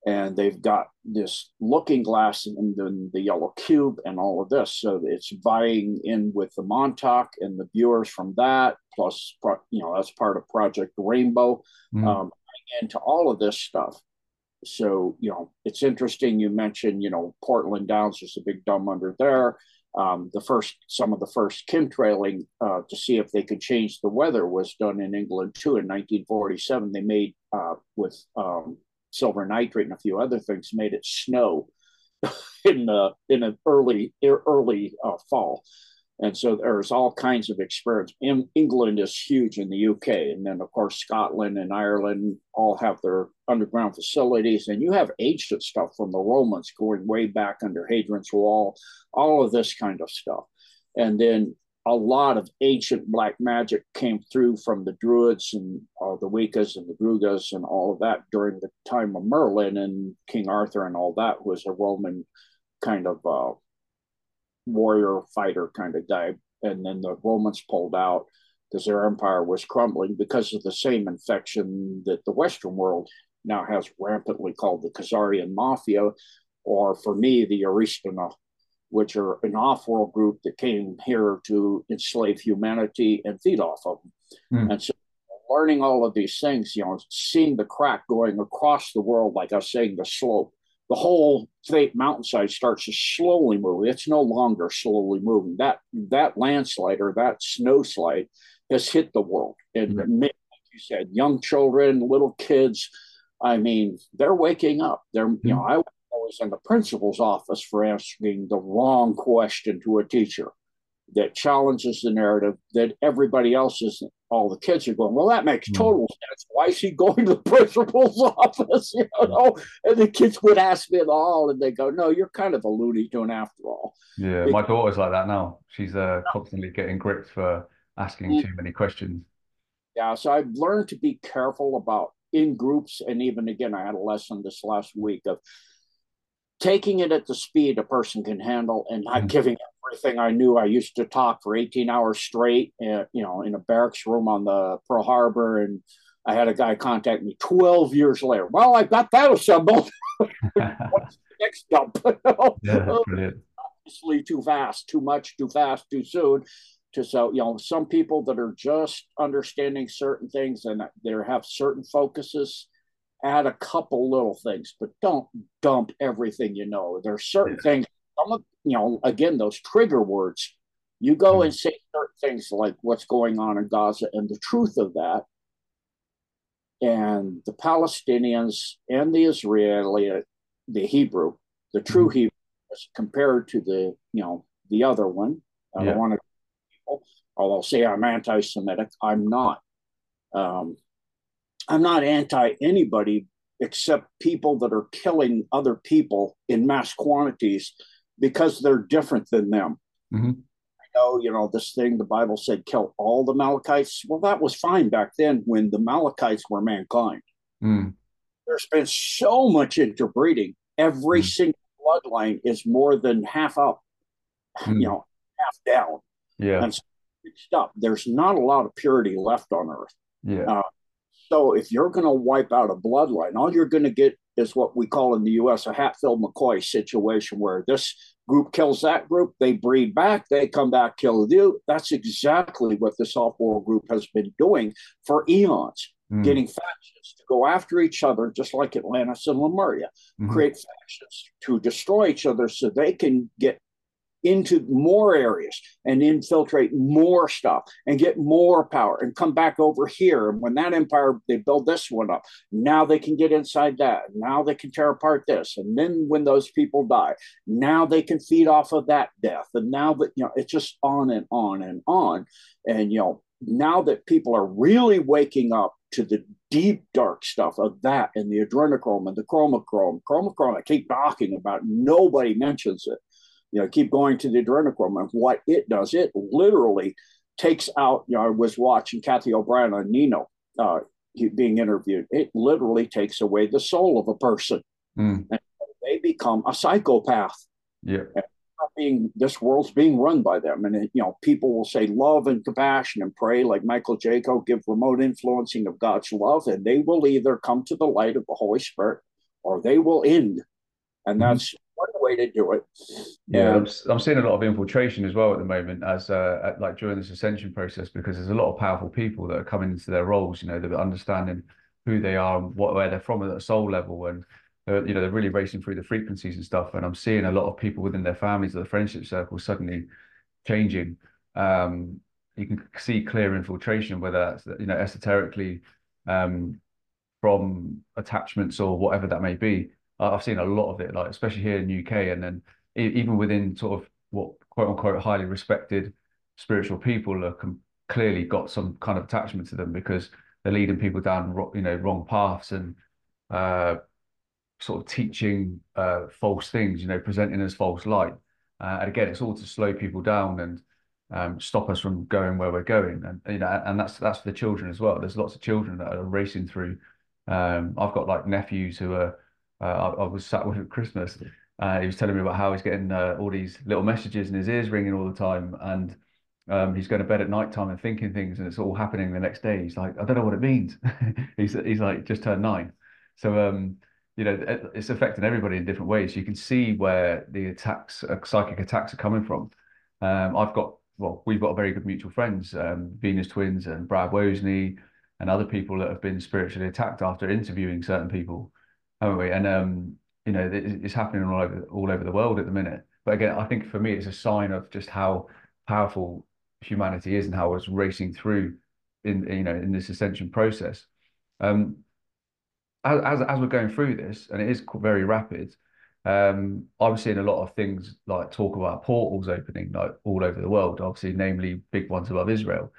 And they've got this looking glass and then the yellow cube and all of this. So it's vying in with the montauk and the viewers from that plus you know that's part of project rainbow. Mm. um, into all of this stuff. So you know it's interesting you mentioned you know Porton Downs there's a big dome under there um, the first some of the first chemtrailing uh, to see if they could change the weather was done in england too. In 1947 they made uh, with um, silver nitrate and a few other things made it snow in the in an early early uh, fall and so there's all kinds of experiments in england is huge in the uk and then of course scotland and ireland all have their underground facilities and you have ancient stuff from the romans going way back under hadrian's wall all of this kind of stuff. And then a lot of ancient black magic came through from the Druids and uh, the Wiccas and the Grugas and all of that during the time of Merlin and King Arthur and all that was a Roman kind of uh, warrior fighter kind of guy. And then the Romans pulled out because their empire was crumbling because of the same infection that the Western world now has rampantly called the Khazarian Mafia, or for me, the Aristana which are an off-world group that came here to enslave humanity and feed off of them. Mm. And so learning all of these things, you know, seeing the crack going across the world, like I was saying, the slope, the whole fake mountainside starts to slowly move. It's no longer slowly moving. That that landslide or that snow slide has hit the world. And mm. like you said, young children, little kids, I mean, they're waking up. They're, you know, I was always in the principal's office for asking the wrong question to a teacher that challenges the narrative that everybody else is all the kids are going well that makes total mm. sense. Why is he going to the principal's office? You know? And the kids would ask me at all and they go no you're kind of a loony tune after all. Yeah my daughter's like that now. She's uh, constantly getting gripped for asking mm. too many questions. Yeah so i've learned to be careful about in groups and even again i had a lesson this last week of taking it at the speed a person can handle and not mm. giving everything I knew. I used to talk for 18 hours straight, uh, you know, in a barracks room on the Pearl Harbor. And I had a guy contact me 12 years later. Well, I got that assembled. What's the next dump? yeah, brilliant. Obviously, too fast, too much, too fast, too soon. To so, you know, some people that are just understanding certain things and they have certain focuses add a couple little things, but don't dump everything you know. There are certain yeah. things, some of, you know, again, those trigger words. You go mm-hmm. and say certain things like what's going on in Gaza and the truth of that. And the Palestinians and the Israeli, the Hebrew, the true mm-hmm. Hebrew, compared to the, you know, the other one. I yeah. don't want to, although say I'm anti Semitic, I'm not. Um, I'm not anti anybody except people that are killing other people in mass quantities because they're different than them. Mm-hmm. I know, you know, this thing the Bible said kill all the Amalekites. Well, that was fine back then when the Amalekites were mankind. Mm. There's been so much interbreeding. Every mm. single bloodline is more than half up, mm. you know, half down. Yeah. And so up. There's not a lot of purity left on earth. Yeah. Uh, so if you're going to wipe out a bloodline, all you're going to get is what we call in the U.S. a Hatfield McCoy situation, where this group kills that group, they breed back, they come back, kill you. That's exactly what the softball group has been doing for eons, mm. getting factions to go after each other, just like Atlantis and Lemuria, mm-hmm. create factions to destroy each other so they can get into more areas and infiltrate more stuff and get more power and come back over here. And when that empire, they build this one up, now they can get inside that. Now they can tear apart this. And then when those people die, now they can feed off of that death. And now that, you know, it's just on and on and on. And, you know, now that people are really waking up to the deep dark stuff of that and the adrenochrome and the chromochrome, chromochrome I keep talking about, nobody mentions it you know, keep going to the adrenochrome and what it does. It literally takes out, you know, I was watching Cathy O'Brien on Nino uh, being interviewed. It literally takes away the soul of a person. Mm. And they become a psychopath. Yeah. Being this world's being run by them, and you know people will say love and compassion and pray like Michael Jaco, give remote influencing of God's love, and they will either come to the light of the Holy Spirit or they will end, and mm-hmm. that's one way to do it. Yeah, I'm, I'm, seeing a lot of infiltration as well at the moment, as uh, like during this ascension process, because there's a lot of powerful people that are coming into their roles. You know, they're understanding who they are and what where they're from at a soul level, and uh, you know they're really racing through the frequencies and stuff. And I'm seeing a lot of people within their families or the friendship circle suddenly changing. Um, you can see clear infiltration, whether that's you know esoterically um, from attachments or whatever that may be I've seen a lot of it, like especially here in UK, and then even within sort of what quote unquote highly respected spiritual people are clearly got some kind of attachment to them because they're leading people down you know wrong paths and uh, sort of teaching uh, false things, you know, presenting as false light. Uh, and again, it's all to slow people down and um, stop us from going where we're going. And you know, and that's that's for the children as well. There's lots of children that are racing through. Um, I've got like nephews who are uh, I, I, was sat with him at Christmas. Uh, he was telling me about how he's getting uh, all these little messages in his ears ringing all the time, and um, he's going to bed at night time and thinking things, and it's all happening the next day. He's like, I don't know what it means. he's he's like just turned nine, so um, you know it's affecting everybody in different ways. You can see where the attacks, uh, psychic attacks, are coming from. Um, I've got well, we've got very good mutual friends, um, Venus Twins and Brad Wozny, and other people that have been spiritually attacked after interviewing certain people haven't we? And um, you know, it's happening all over all over the world at the minute. But again, I think for me, it's a sign of just how powerful humanity is and how it's racing through in you know in this ascension process. Um, as, as we're going through this, and it is very rapid. Um, I'm seeing a lot of things like talk about portals opening like all over the world, obviously, namely big ones above Israel.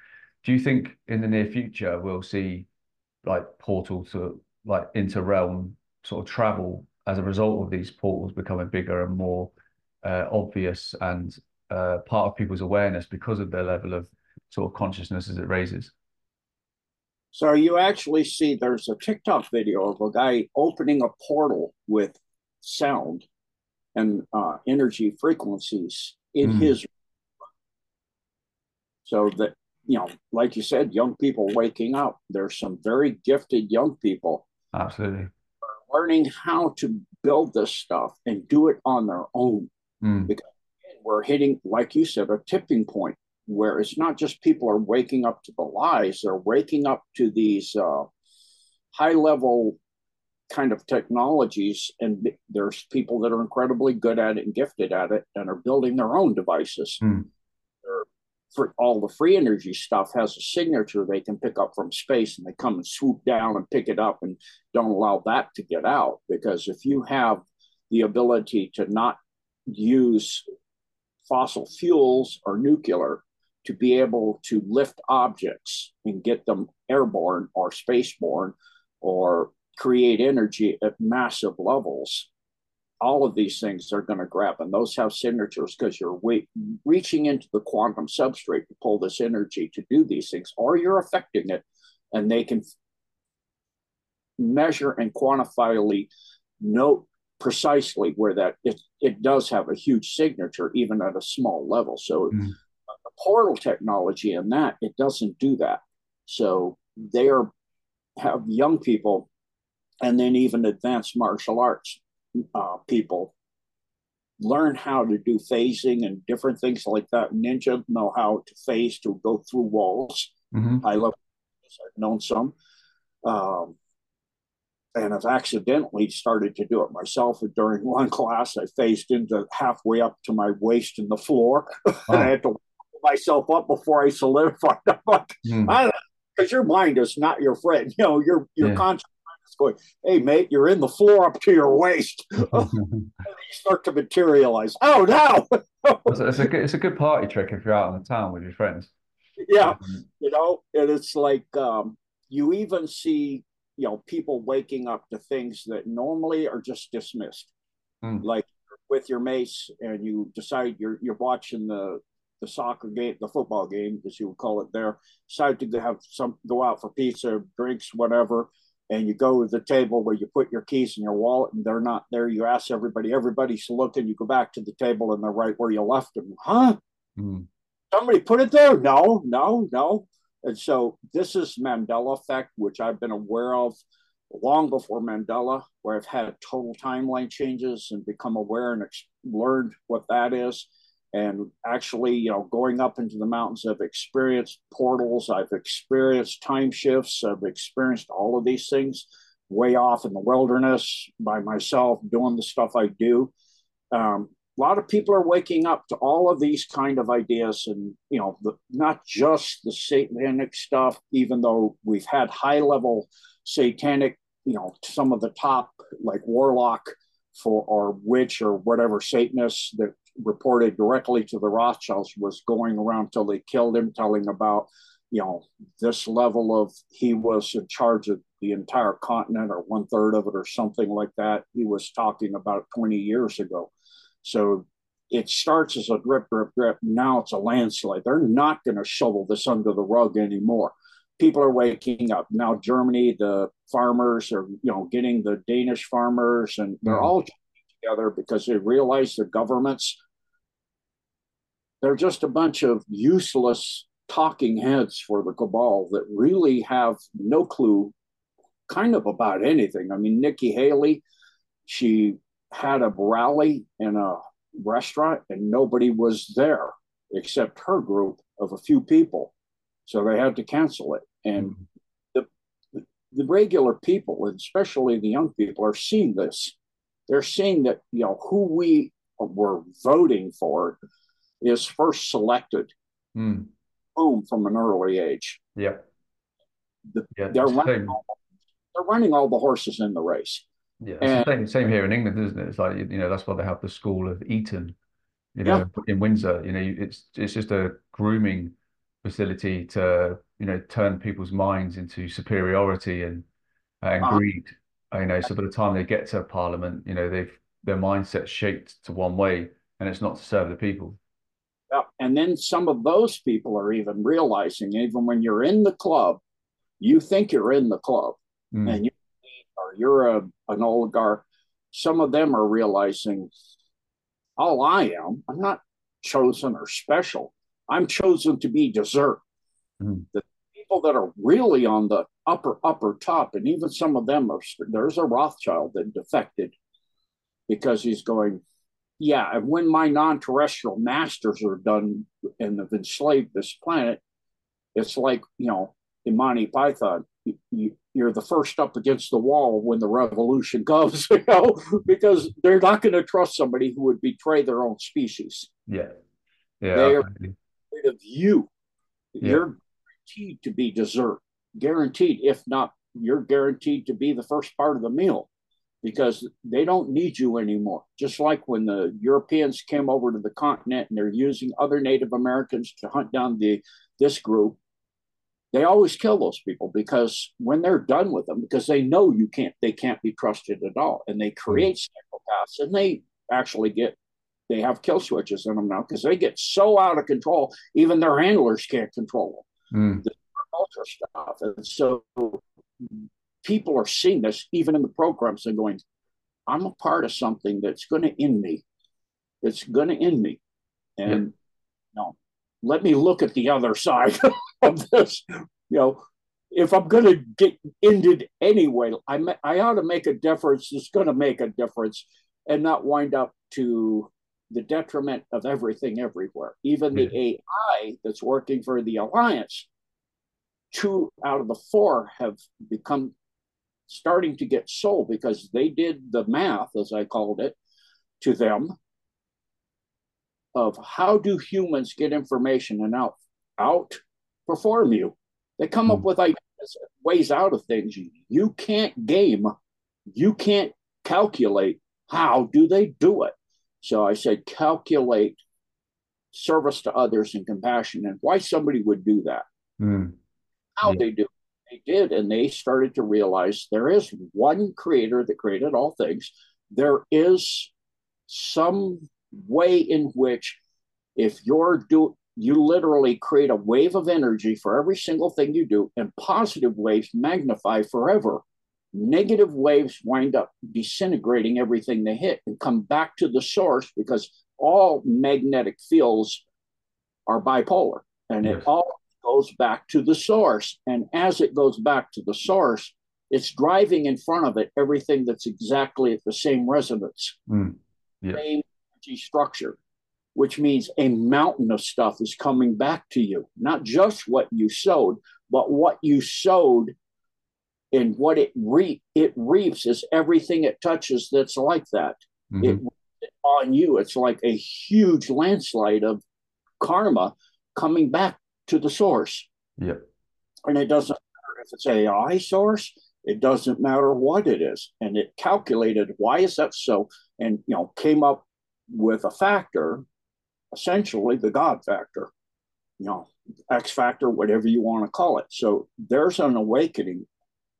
Do you think in the near future we'll see like portal to like inter-realm sort of travel as a result of these portals becoming bigger and more uh, obvious and uh, part of people's awareness because of their level of sort of consciousness as it raises. So you actually see there's a TikTok video of a guy opening a portal with sound and uh, energy frequencies in mm. his. So that you know, like you said, young people waking up. There's some very gifted young people. Absolutely. Learning how to build this stuff and do it on their own. Mm. Because we're hitting, like you said, a tipping point where it's not just people are waking up to the lies, they're waking up to these uh, high level kind of technologies. And there's people that are incredibly good at it and gifted at it and are building their own devices. Mm. For all the free energy stuff has a signature they can pick up from space and they come and swoop down and pick it up and don't allow that to get out. Because if you have the ability to not use fossil fuels or nuclear to be able to lift objects and get them airborne or spaceborne or create energy at massive levels all of these things are going to grab and those have signatures because you're reaching into the quantum substrate to pull this energy to do these things or you're affecting it and they can measure and quantifiably note precisely where that it, it does have a huge signature even at a small level so mm. the portal technology and that it doesn't do that so they are have young people and then even advanced martial arts uh, people learn how to do phasing and different things like that ninja know how to phase to go through walls mm-hmm. i love i've known some um, and I've accidentally started to do it myself. During one class, I phased into halfway up to my waist in the floor, oh. and I had to myself up before I solidified. I'm like, mm. because your mind is not your friend. You know, your your yeah. conscious going, "Hey, mate, you're in the floor up to your waist." you start to materialize. Oh no! it's, it's, a good, it's a good party trick if you're out in the town with your friends. Yeah, um, you know, and it's like um, you even see you know people waking up to things that normally are just dismissed mm. like with your mates and you decide you're you're watching the the soccer game the football game as you would call it there decide to have some go out for pizza drinks whatever and you go to the table where you put your keys in your wallet and they're not there you ask everybody everybody's looking you go back to the table and they're right where you left them huh mm. somebody put it there no no no and so this is Mandela effect, which I've been aware of long before Mandela, where I've had total timeline changes and become aware and ex- learned what that is. And actually, you know, going up into the mountains, I've experienced portals, I've experienced time shifts, I've experienced all of these things way off in the wilderness by myself doing the stuff I do. Um, a lot of people are waking up to all of these kind of ideas and you know the, not just the satanic stuff even though we've had high level satanic you know some of the top like warlock for or witch or whatever Satanists that reported directly to the rothschilds was going around till they killed him telling about you know this level of he was in charge of the entire continent or one third of it or something like that he was talking about 20 years ago so it starts as a drip, drip, drip. Now it's a landslide. They're not going to shovel this under the rug anymore. People are waking up now. Germany, the farmers are, you know, getting the Danish farmers, and they're mm. all together because they realize the governments. They're just a bunch of useless talking heads for the cabal that really have no clue, kind of about anything. I mean, Nikki Haley, she had a rally in a restaurant and nobody was there except her group of a few people. So they had to cancel it. And mm-hmm. the, the regular people, especially the young people, are seeing this. They're seeing that, you know, who we were voting for is first selected. Mm. Boom, from an early age. Yeah. The, yeah, they're running. they're running all the horses in the race. Yeah, the same, same here in England, isn't it? It's like you know that's why they have the school of Eton, you know, yeah. in Windsor. You know, it's it's just a grooming facility to you know turn people's minds into superiority and and uh, greed. You know, so by the time they get to Parliament, you know they've their mindset shaped to one way, and it's not to serve the people. Yeah, and then some of those people are even realizing, even when you're in the club, you think you're in the club, mm. and you or you're a, an oligarch. Some of them are realizing, all I am, I'm not chosen or special. I'm chosen to be dessert. Mm. The people that are really on the upper, upper top, and even some of them are, there's a Rothschild that defected because he's going, yeah, and when my non terrestrial masters are done and have enslaved this planet, it's like, you know, in Monty Python, you, are the first up against the wall when the revolution comes, you know, because they're not going to trust somebody who would betray their own species. Yeah. Yeah. They are afraid of you. Yeah. You're guaranteed to be dessert, guaranteed. If not, you're guaranteed to be the first part of the meal because they don't need you anymore. Just like when the Europeans came over to the continent and they're using other Native Americans to hunt down the this group, they always kill those people because when they're done with them, because they know you can't, they can't be trusted at all, and they create psychopaths, and they actually get, they have kill switches in them now because they get so out of control, even their handlers can't control them. Mm. The ultra stuff, and so people are seeing this even in the programs and going, I'm a part of something that's going to end me. It's going to end me, and yep. no, let me look at the other side of this. You know, if I'm going to get ended anyway, I I ought to make a difference. It's going to make a difference, and not wind up to the detriment of everything everywhere. Even the AI that's working for the alliance, two out of the four have become starting to get sold because they did the math, as I called it, to them of how do humans get information and out outperform you. They come up hmm. with ideas, ways out of things. You can't game, you can't calculate. How do they do it? So I said, calculate service to others and compassion, and why somebody would do that. Mm. How yeah. they do. They did, and they started to realize there is one creator that created all things. There is some way in which if you're do you literally create a wave of energy for every single thing you do and positive waves magnify forever negative waves wind up disintegrating everything they hit and come back to the source because all magnetic fields are bipolar and it all goes back to the source and as it goes back to the source it's driving in front of it everything that's exactly at the same resonance mm. yeah. same energy structure, which means a mountain of stuff is coming back to you. Not just what you sowed, but what you sowed and what it re- it reaps is everything it touches that's like that. Mm-hmm. It on you. It's like a huge landslide of karma coming back to the source. Yep. And it doesn't matter if it's AI source, it doesn't matter what it is. And it calculated why is that so, and you know, came up with a factor, essentially the God factor, you know, X factor, whatever you want to call it. So there's an awakening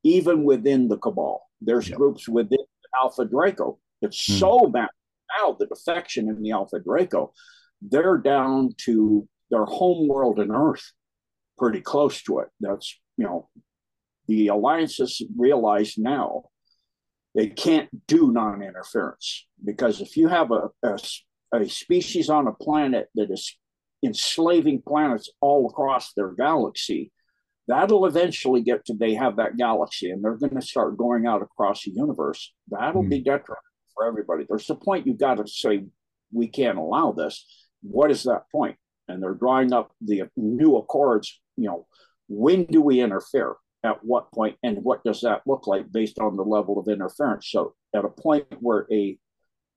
even within the cabal. There's yep. groups within Alpha Draco. It's hmm. so bad now the defection in the Alpha Draco, they're down to their home world and Earth, pretty close to it. That's you know, the alliances realize now they can't do non-interference because if you have a, a, a species on a planet that is enslaving planets all across their galaxy, that'll eventually get to they have that galaxy and they're going to start going out across the universe. That'll mm. be detrimental for everybody. There's a point you've got to say, we can't allow this. What is that point? And they're drawing up the new accords. You know, when do we interfere? at what point and what does that look like based on the level of interference so at a point where a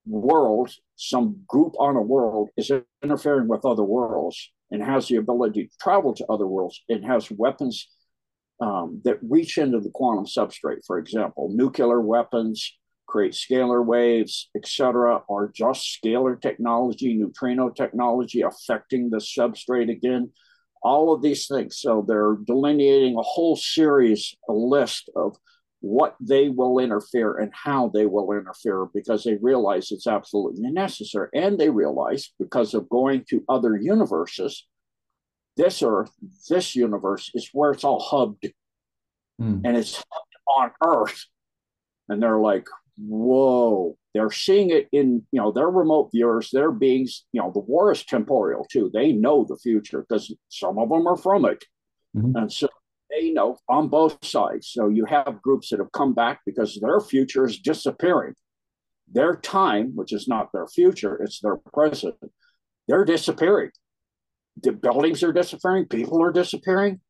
world some group on a world is interfering with other worlds and has the ability to travel to other worlds and has weapons um, that reach into the quantum substrate. For example, nuclear weapons create scalar waves, etc., or just scalar technology, neutrino technology affecting the substrate again. All of these things. So they're delineating a whole series, a list of what they will interfere and how they will interfere because they realize it's absolutely necessary. And they realize because of going to other universes, this Earth, this universe is where it's all hubbed. Mm. And it's on Earth. And they're like, whoa. They're seeing it in, you know, their remote viewers, their beings, you know, the war is temporal too. They know the future because some of them are from it. Mm-hmm. And so they know on both sides. So you have groups that have come back because their future is disappearing. Their time, which is not their future, it's their present, they're disappearing. The buildings are disappearing, people are disappearing.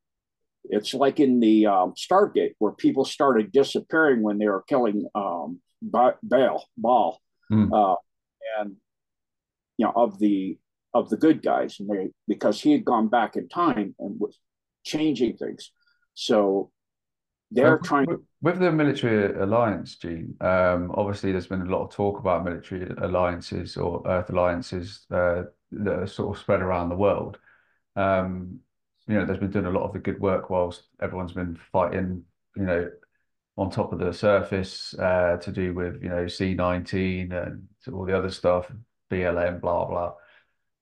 It's like in the um, Stargate where people started disappearing when they were killing um, Baal, Baal, mm. uh, and you know of the of the good guys, and they because he had gone back in time and was changing things. So they're with, trying with the military alliance, Gene. Um, obviously, there's been a lot of talk about military alliances or Earth alliances uh, that are sort of spread around the world. Um, you know, there's been doing a lot of the good work whilst everyone's been fighting. You know, on top of the surface uh, to do with you know C19 and all the other stuff, BLM, blah blah.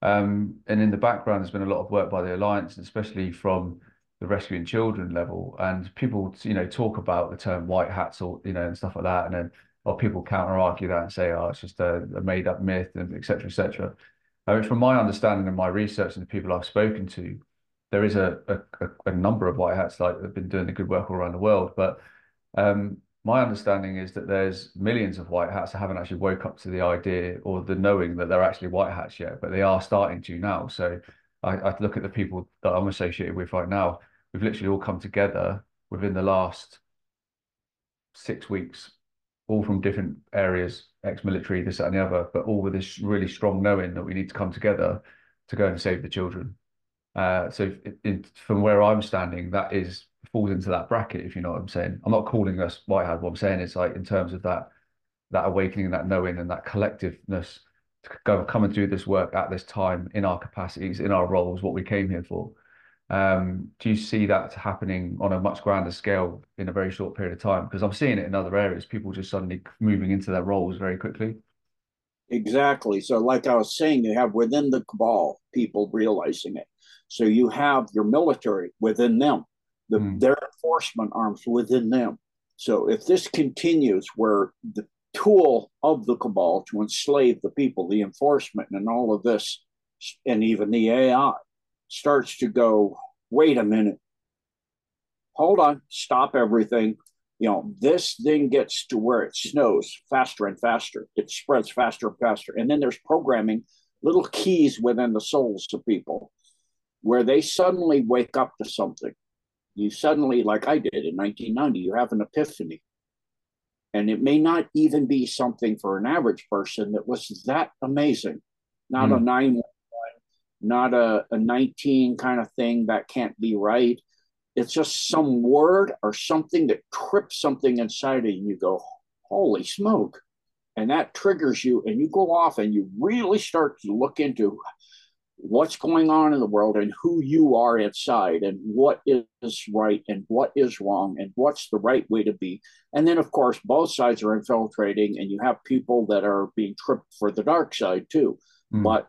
Um, and in the background, there's been a lot of work by the alliance, especially from the rescuing children level. And people you know talk about the term white hats or you know and stuff like that. And then or people counter argue that and say oh it's just a, a made up myth and etc etc I mean, from my understanding and my research and the people I've spoken to there is a, a, a number of white hats like that have been doing the good work all around the world. But um, my understanding is that there's millions of white hats that haven't actually woke up to the idea or the knowing that they're actually white hats yet but they are starting to now so I, I look at the people that I'm associated with right now we've literally all come together within the last six weeks, all from different areas, ex-military, this, that, and the other, but all with this really strong knowing that we need to come together to go and save the children. Uh, so from where I'm standing, that is falls into that bracket, if you know what I'm saying. I'm not calling us white hat. What I'm saying is like in terms of that that awakening, that knowing, and that collectiveness to go coming through this work at this time in our capacities, in our roles, what we came here for. Um, do you see that happening on a much grander scale in a very short period of time? Because I'm seeing it in other areas, people just suddenly moving into their roles very quickly. Exactly. So, like I was saying, you have within the cabal people realizing it. So, you have your military within them, the, mm. their enforcement arms within them. So, if this continues where the tool of the cabal to enslave the people, the enforcement, and all of this, and even the AI starts to go, wait a minute, hold on, stop everything. You know, this thing gets to where it snows faster and faster. It spreads faster and faster. And then there's programming, little keys within the souls of people where they suddenly wake up to something. You suddenly, like I did in 1990, you have an epiphany. And it may not even be something for an average person that was that amazing. Not mm. a 9 not a, a 19 kind of thing that can't be right. It's just some word or something that trips something inside of you. You go, holy smoke. And that triggers you, and you go off and you really start to look into what's going on in the world and who you are inside and what is right and what is wrong and what's the right way to be. And then, of course, both sides are infiltrating, and you have people that are being tripped for the dark side too. Mm. But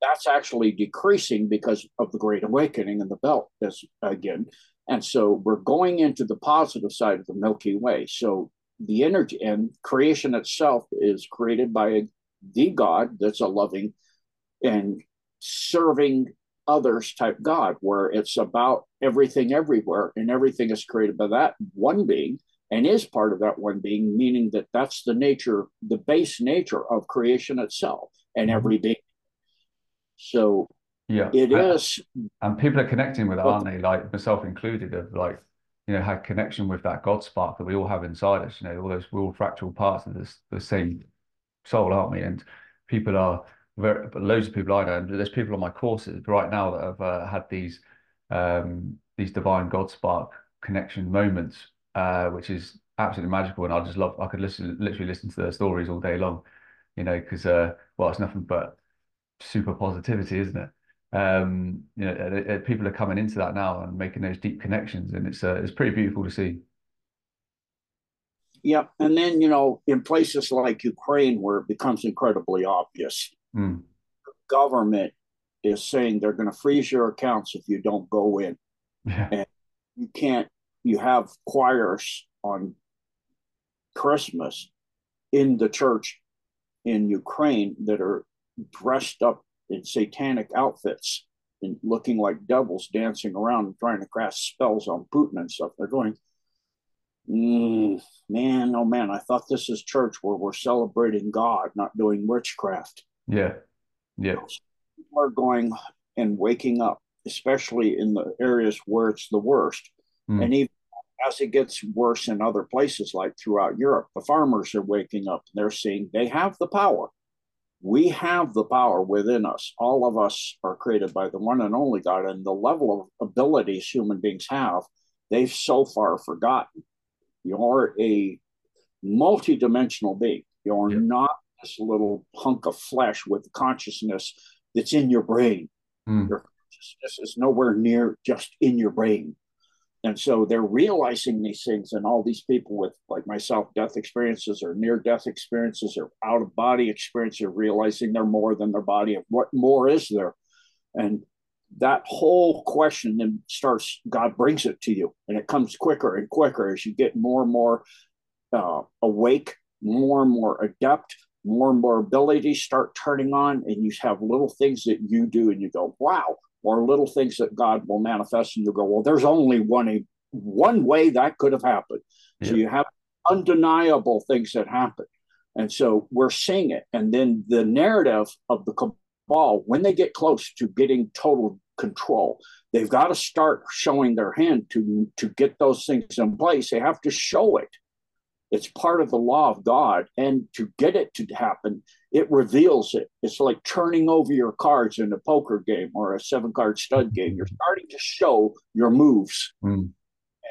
that's actually decreasing because of the Great Awakening and the belt as again. And so we're going into the positive side of the Milky Way. So the energy and creation itself is created by the God that's a loving and serving others type God, where it's about everything everywhere and everything is created by that one being and is part of that one being, meaning that that's the nature, the base nature of creation itself and every mm-hmm. being so yeah, it and, is. and, people are connecting with it, aren't they? Like myself included, of like you know had connection with that God spark that we all have inside us. You know, all those we're all fractal parts of this the same soul, aren't we? And people are very, loads of people I know. There's people on my courses right now that have uh, had these um, these divine God spark connection moments, uh, which is absolutely magical. And I just love, I could listen, literally listen to their stories all day long, you know, because, uh, well, it's nothing but super positivity, isn't it? Um, you know, uh, uh, people are coming into that now and making those deep connections, and it's uh, it's pretty beautiful to see. Yeah, and then you know, in places like Ukraine, where it becomes incredibly obvious, mm. government is saying they're going to freeze your accounts if you don't go in, yeah. and you can't. You have choirs on Christmas in the church in Ukraine that are dressed up in satanic outfits and looking like devils dancing around and trying to cast spells on Putin and stuff. They're going, mm, man, oh man, I thought this is church where we're celebrating God, not doing witchcraft. Yeah. Yeah. People are going and waking up, especially in the areas where it's the worst. Mm. And even as it gets worse in other places like throughout Europe, the farmers are waking up and they're seeing they have the power. We have the power within us. All of us are created by the one and only God, and the level of abilities human beings have, they've so far forgotten. You're a multidimensional being. You're yeah. not this little hunk of flesh with consciousness that's in your brain. Mm. Your consciousness is nowhere near just in your brain. And so they're realizing these things, and all these people with, like myself, death experiences or near death experiences or out of body experiences are realizing they're more than their body. And what more is there? And that whole question then starts, God brings it to you, and it comes quicker and quicker as you get more and more uh, awake, more and more adept, more and more abilities start turning on, and you have little things that you do, and you go, wow, or little things that God will manifest, and you go, well, there's only one one way that could have happened. Yeah. So you have undeniable things that happen, and so we're seeing it. And then the narrative of the cabal, when they get close to getting total control, they've got to start showing their hand to to get those things in place. They have to show it. It's part of the law of God. And to get it to happen, it reveals it. It's like turning over your cards in a poker game or a seven card stud game. You're starting to show your moves. Mm.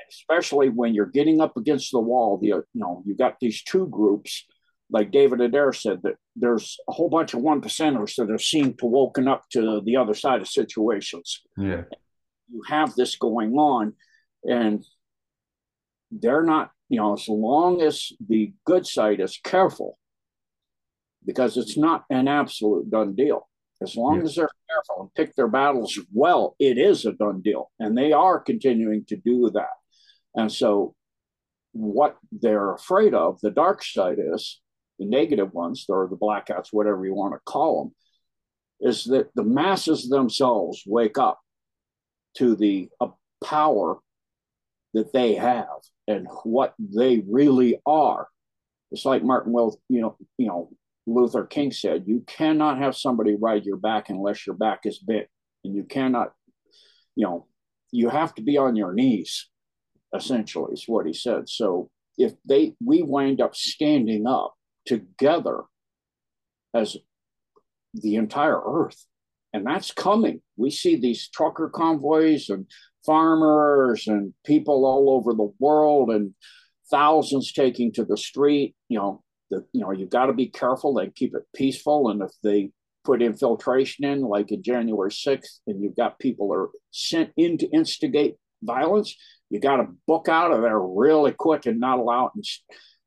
Especially when you're getting up against the wall, the you know, you got these two groups, like David Adair said, that there's a whole bunch of one percenters that are seen to woken up to the other side of situations. Yeah. You have this going on, and they're not you know, as long as the good side is careful, because it's not an absolute done deal. As long as they're careful and pick their battles well, it is a done deal. And they are continuing to do that. And so, what they're afraid of, the dark side is the negative ones, or the blackouts, whatever you want to call them, is that the masses themselves wake up to the uh, power that they have and what they really are. It's like Martin Will, you know, you know, Luther King said, you cannot have somebody ride your back unless your back is bent. And you cannot, you know, you have to be on your knees, essentially, is what he said. So if they we wind up standing up together as the entire earth, and that's coming. We see these trucker convoys and farmers and people all over the world and thousands taking to the street. You know, the, you know, you've got to be careful. They keep it peaceful, and if they put infiltration in, like in January sixth, and you've got people are sent in to instigate violence, you got to book out of there really quick and not allow it and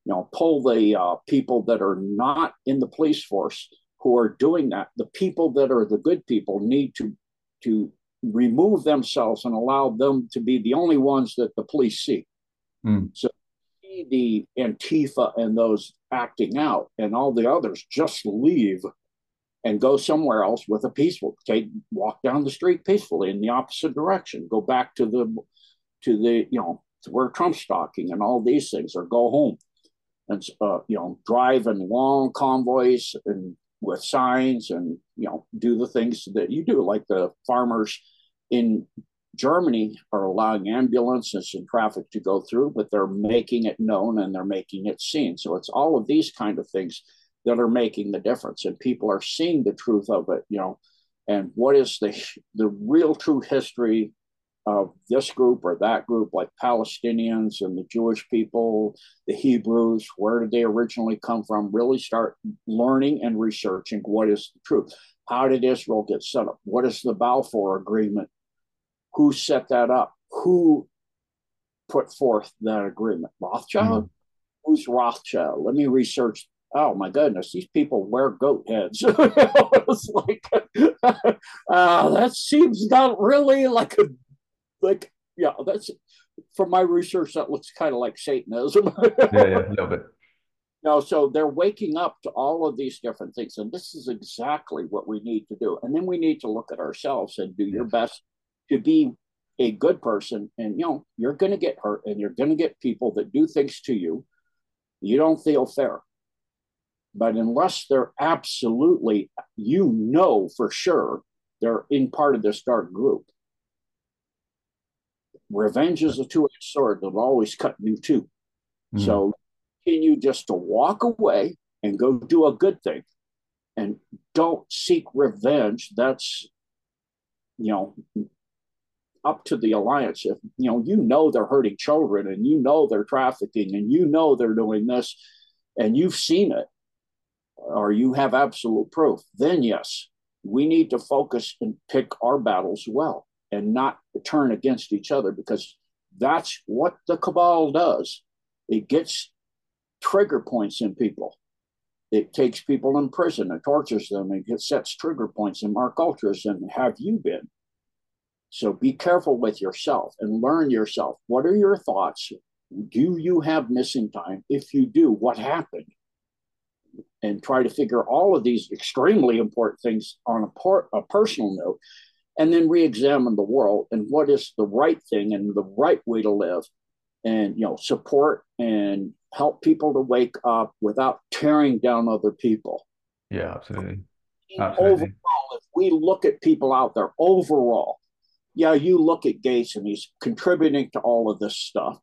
you know pull the uh, people that are not in the police force who are doing that. The people that are the good people need to to remove themselves and allow them to be the only ones that the police see. Mm. So the Antifa and those acting out, and all the others just leave and go somewhere else with a peaceful take walk down the street peacefully in the opposite direction, go back to the to the you know to where Trump's talking and all these things, or go home and uh, you know drive in long convoys and with signs and you know do the things that you do. Like the farmers in germany are allowing ambulances and traffic to go through but they're making it known and they're making it seen. So it's all of these kind of things that are making the difference and people are seeing the truth of it you know. And what is the the real true history of this group or that group, like Palestinians and the Jewish people, the Hebrews, where did they originally come from? Really start learning and researching what is the truth. How did Israel get set up? What is the Balfour Agreement? Who set that up? Who put forth that agreement? Rothschild? Mm-hmm. Who's Rothschild? Let me research oh my goodness, these people wear goat heads. it's like, uh, that seems not really like a like yeah, that's from my research that looks kind of like Satanism. yeah, yeah, a little bit. No, so they're waking up to all of these different things, and this is exactly what we need to do. And then we need to look at ourselves and do yes. your best to be a good person. And you know, you're going to get hurt, and you're going to get people that do things to you you don't feel fair. But unless they're absolutely, you know for sure they're in part of this dark group, revenge is a two-edged sword. That'll always cut you too. Mm. So continue just to walk away and go do a good thing. And don't seek revenge. That's you know up to the alliance. If you know you know they're hurting children and you know they're trafficking and you know they're doing this and you've seen it or you have absolute proof then yes we need to focus and pick our battles well and not turn against each other because that's what the cabal does. It gets trigger points in people. It takes people in prison and tortures them it sets trigger points in our cultures. And have you been? So be careful with yourself and learn yourself. What are your thoughts? Do you have missing time? If you do, what happened? And try to figure all of these extremely important things on a, a personal note and then re-examine the world and what is the right thing and the right way to live and you know support and help people to wake up without tearing down other people yeah absolutely, absolutely. overall if we look at people out there overall yeah you look at gates and he's contributing to all of this stuff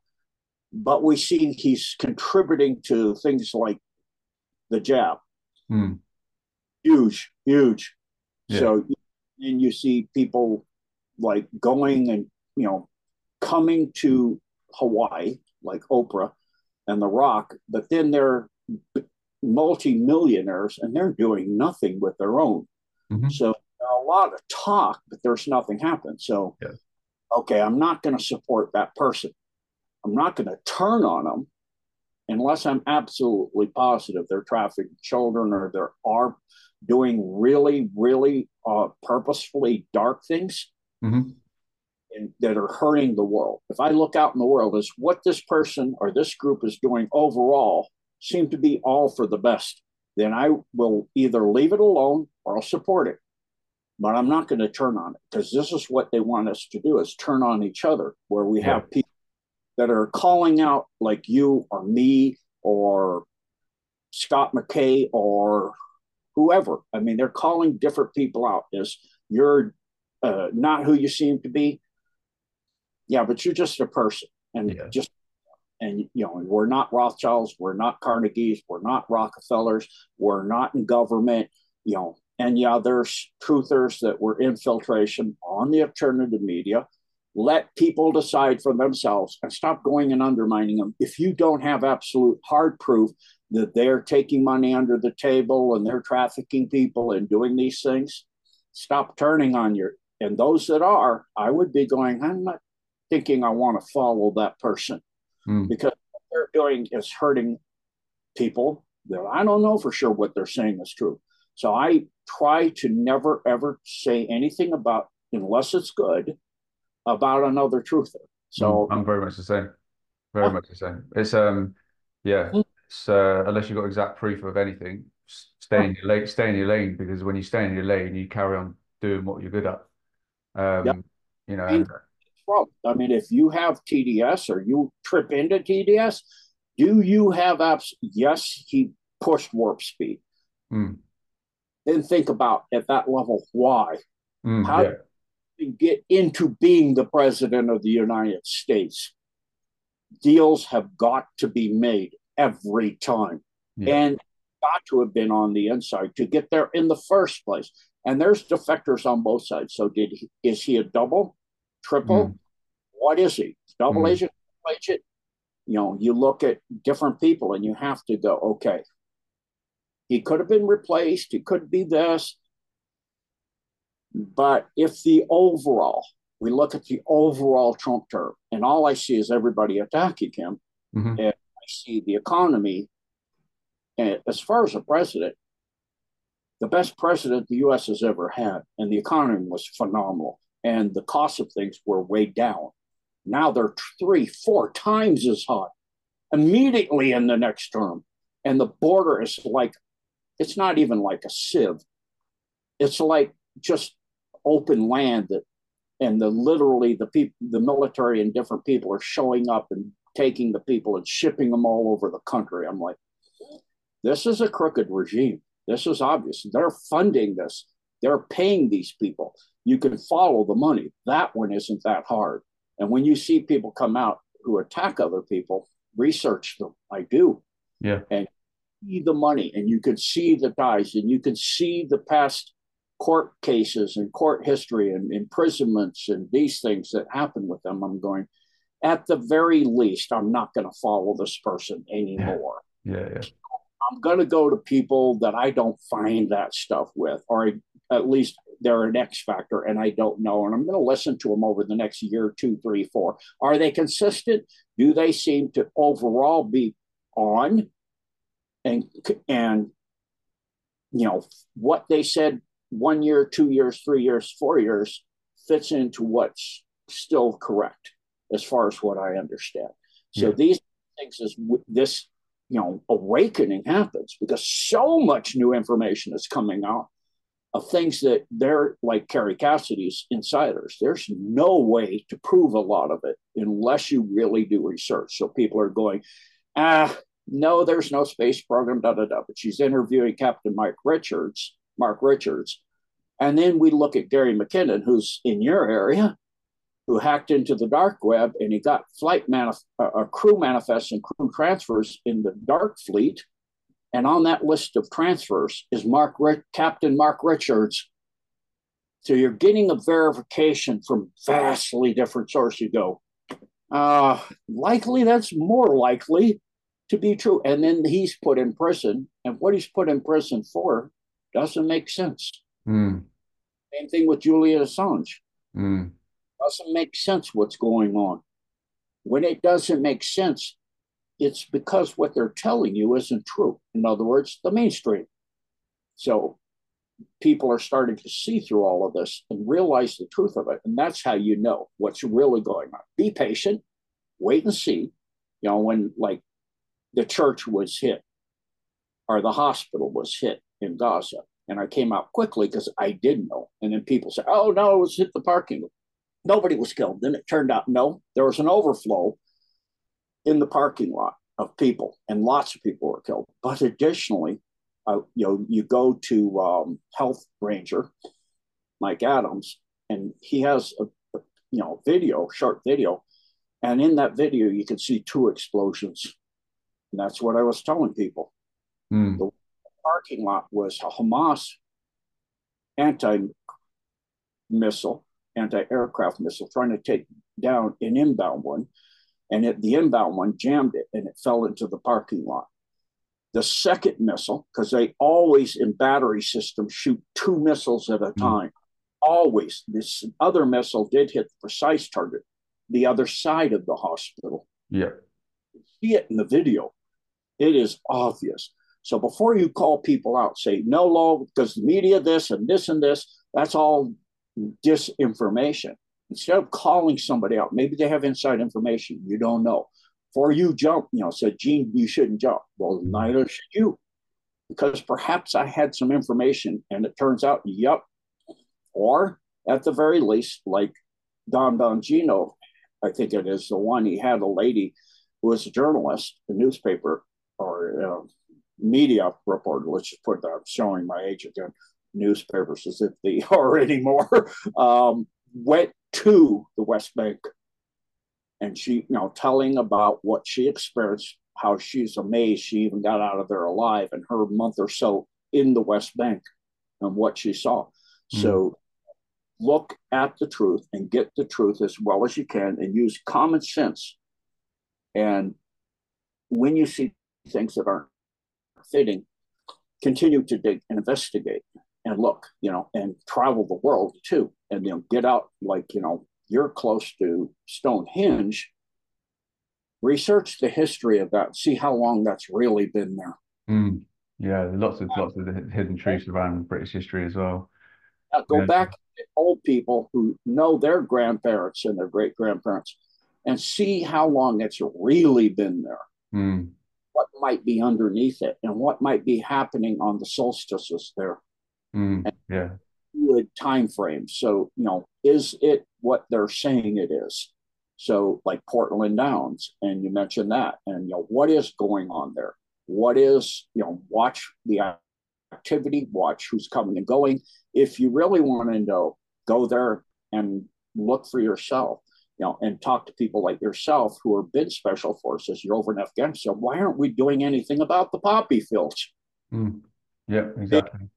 but we see he's contributing to things like the jab hmm. huge huge yeah. so and you see people like going and you know coming to Hawaii like Oprah and The Rock, but then they're multi-millionaires and they're doing nothing with their own. Mm-hmm. So a lot of talk, but there's nothing happen. So yeah. okay, I'm not going to support that person. I'm not going to turn on them unless I'm absolutely positive they're trafficking children or there are doing really, really uh, purposefully dark things mm-hmm. and, that are hurting the world. If I look out in the world, is what this person or this group is doing overall seem to be all for the best, then I will either leave it alone or I'll support it. But I'm not going to turn on it because this is what they want us to do is turn on each other, where we yeah. have people that are calling out like you or me or Scott McKay or whoever. I mean, they're calling different people out as you're uh, not who you seem to be. Yeah, but you're just a person, and yeah. just and you know we're not Rothschilds, we're not Carnegies, we're not Rockefellers, we're not in government. You know, and yeah, there's truthers that were infiltration on the alternative media. Let people decide for themselves and stop going and undermining them. If you don't have absolute hard proof that they're taking money under the table and they're trafficking people and doing these things, stop turning on your. And those that are, I would be going, I'm not thinking I want to follow that person mm. because what they're doing is hurting people that I don't know for sure what they're saying is true. So I try to never ever say anything about, unless it's good, about another truther. So mm, I'm very much the same. Very much the same. It's um, yeah. Hmm uh, unless you've got exact proof of anything, stay in your lane. Stay in your lane because when you stay in your lane, you carry on doing what you're good at. Um, yep. You know. And, I mean, if you have TDS or you trip into TDS, do you have apps? Yes, he pushed warp speed. Mm. Then think about at that level why. Mm, How yeah. Get into being the president of the United States? Deals have got to be made every time. Yeah. And got to have been on the inside to get there in the first place. And there's defectors on both sides. So did he, is he a double, triple? Mm. what is he? Double Mm. agent, double agent? You know, you look at different people and you have to go, okay, he could have been replaced. He could be this. But if the overall, we look at the overall Trump term, and all I see is everybody attacking him, Mhm. and I see the economy. And as far as a president, the best president the US has ever had, and the economy was phenomenal, and the cost of things were way down. Now they're three, four times as high immediately in the next term. And the border is like, it's not even like a sieve. It's like just open land that, and the literally the people, the military and different people are showing up and taking the people and shipping them all over the country. I'm like, this is a crooked regime. This is obvious. They're funding this. They're paying these people. You can follow the money. That one isn't that hard. And when you see people come out who attack other people, research them. I do. Yeah. And see the money and you can see the ties and you can see the past court cases and court history and imprisonments and these things that happen with them. I'm going, at the very least, I'm not going to follow this person anymore. Yeah. Yeah. I'm going to go to people that I don't find that stuff with, or at least they're an X factor and I don't know. And I'm going to listen to them over the next year, two, three, four. Are they consistent? Do they seem to overall be on? And, and, you know, what they said one year, two years, three years, four years fits into what's still correct as far as what I understand. So Yeah. these things is this you know awakening happens because so much new information is coming out of things that they're like Kerry Cassidy's insiders. There's no way to prove a lot of it unless you really do research. So people are going, ah, no, there's no space program, da da da. But she's interviewing Captain Mike Richards, Mark Richards. And then we look at Gary McKinnon, who's in your area, who hacked into the dark web and he got flight manif- uh, crew manifests and crew transfers in the dark fleet. And on that list of transfers is Mark Captain Mark Richards. So you're getting a verification from vastly different sources. You go, uh, likely that's more likely to be true. And then he's put in prison, and what he's put in prison for doesn't make sense. Mm. Same thing with Julian Assange. Mm. Doesn't make sense what's going on. When it doesn't make sense, it's because what they're telling you isn't true. In other words, the mainstream. So people are starting to see through all of this and realize the truth of it. And that's how you know what's really going on. Be patient, wait and see. You know, when like the church was hit or the hospital was hit in Gaza, and I came out quickly because I didn't know. And then people said, oh, no, it was hit the parking lot. Nobody was killed. Then it turned out, no, there was an overflow in the parking lot of people, and lots of people were killed. But additionally, uh, you know, you go to um, Health Ranger, Mike Adams, and he has a, a, you know video, short video, and in that video you can see two explosions, and that's what I was telling people. Mm. The parking lot was a Hamas anti-missile, anti-aircraft missile, trying to take down an inbound one and it, the inbound one jammed it and it fell into the parking lot. The second missile, because they always in battery systems shoot two missiles at a time, mm. always. This other missile did hit the precise target, the other side of the hospital. Yeah. You see it in the video. It is obvious. So before you call people out, say no law because the media this and this and this, that's all disinformation instead of calling somebody out, maybe they have inside information you don't know. Before you jump, you know, said, Gene, you shouldn't jump. Well, neither should you, because perhaps I had some information and it turns out, yep. Or at the very least, like Dan Bongino, I think it is the one, he had a lady who was a journalist, a newspaper or uh, media reporter, let's just put that, I'm showing my age again, newspapers as if they are anymore, um, went to the West Bank. And she, you know, telling about what she experienced, how she's amazed she even got out of there alive and her month or so in the West Bank and what she saw. Mm. So look at the truth and get the truth as well as you can and use common sense. And when you see things that aren't fitting, continue to dig and investigate and look, you know, and travel the world too. And you know, get out like, you know, you're close to Stonehenge. Research the history of that, see how long that's really been there. Mm. Yeah, lots of lots of hidden truths around British history as well. Now, go yeah. back to old people who know their grandparents and their great grandparents and see how long it's really been there. Mm. What might be underneath it and what might be happening on the solstices there. Mm. Yeah. Good time frame. So, you know, is it what they're saying it is? So, like Porton Downs, and you mentioned that, and you know, what is going on there? What is, you know, watch the activity, watch who's coming and going. If you really want to know, go there and look for yourself, you know, and talk to people like yourself who have been special forces. You're over in Afghanistan. Why aren't we doing anything about the poppy fields? Mm. Yeah, exactly.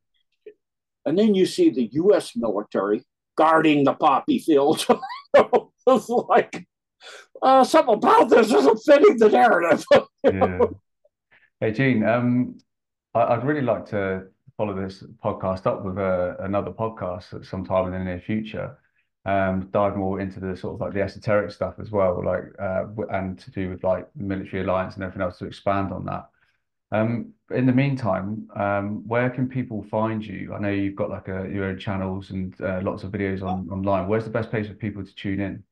And then you see the U.S. military guarding the poppy fields. it's like uh, something about this isn't fitting the narrative. yeah. Hey, Gene, um, I, would really like to follow this podcast up with uh, another podcast at some time in the near future. Um, dive more into the sort of like the esoteric stuff as well, like uh, and to do with like military alliance and everything else to expand on that. Um, in the meantime, um, where can people find you? I know you've got like a, your own channels and uh, lots of videos on online. Where's the best place for people to tune in?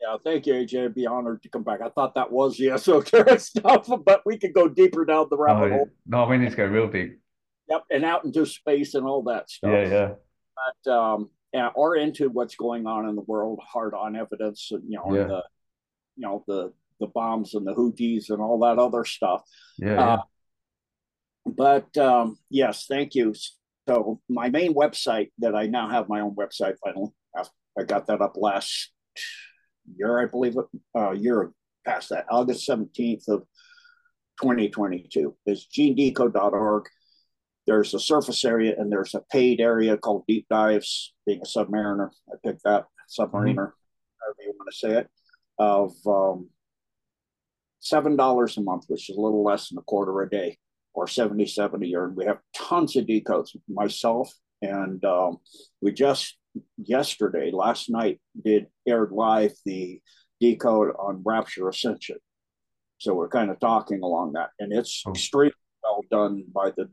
Yeah, thank you, AJ. I'd be honored to come back. I thought that was the esoteric stuff, but we could go deeper down the rabbit oh, hole. No, we need to go real deep. Yep, and out into space and all that stuff. Yeah, yeah. But um, or into what's going on in the world, hard on evidence, and you know, yeah. the you know the the bombs and the Houthis and all that other stuff. Yeah. Uh, yeah. But um, yes, thank you. So my main website that I now have my own website finally. I got that up last year, I believe, a uh, year past that, August 17th of 2022, is genedecode.org. There's a surface area and there's a paid area called Deep Dives, being a submariner. I picked that, submariner, mm-hmm. however you want to say it, of um, $7 a month, which is a little less than a quarter a day, or 77 a year. And we have tons of decodes, myself, and um, we just yesterday, last night, did aired live the decode on Rapture Ascension. So we're kind of talking along that, and it's oh. extremely well done by the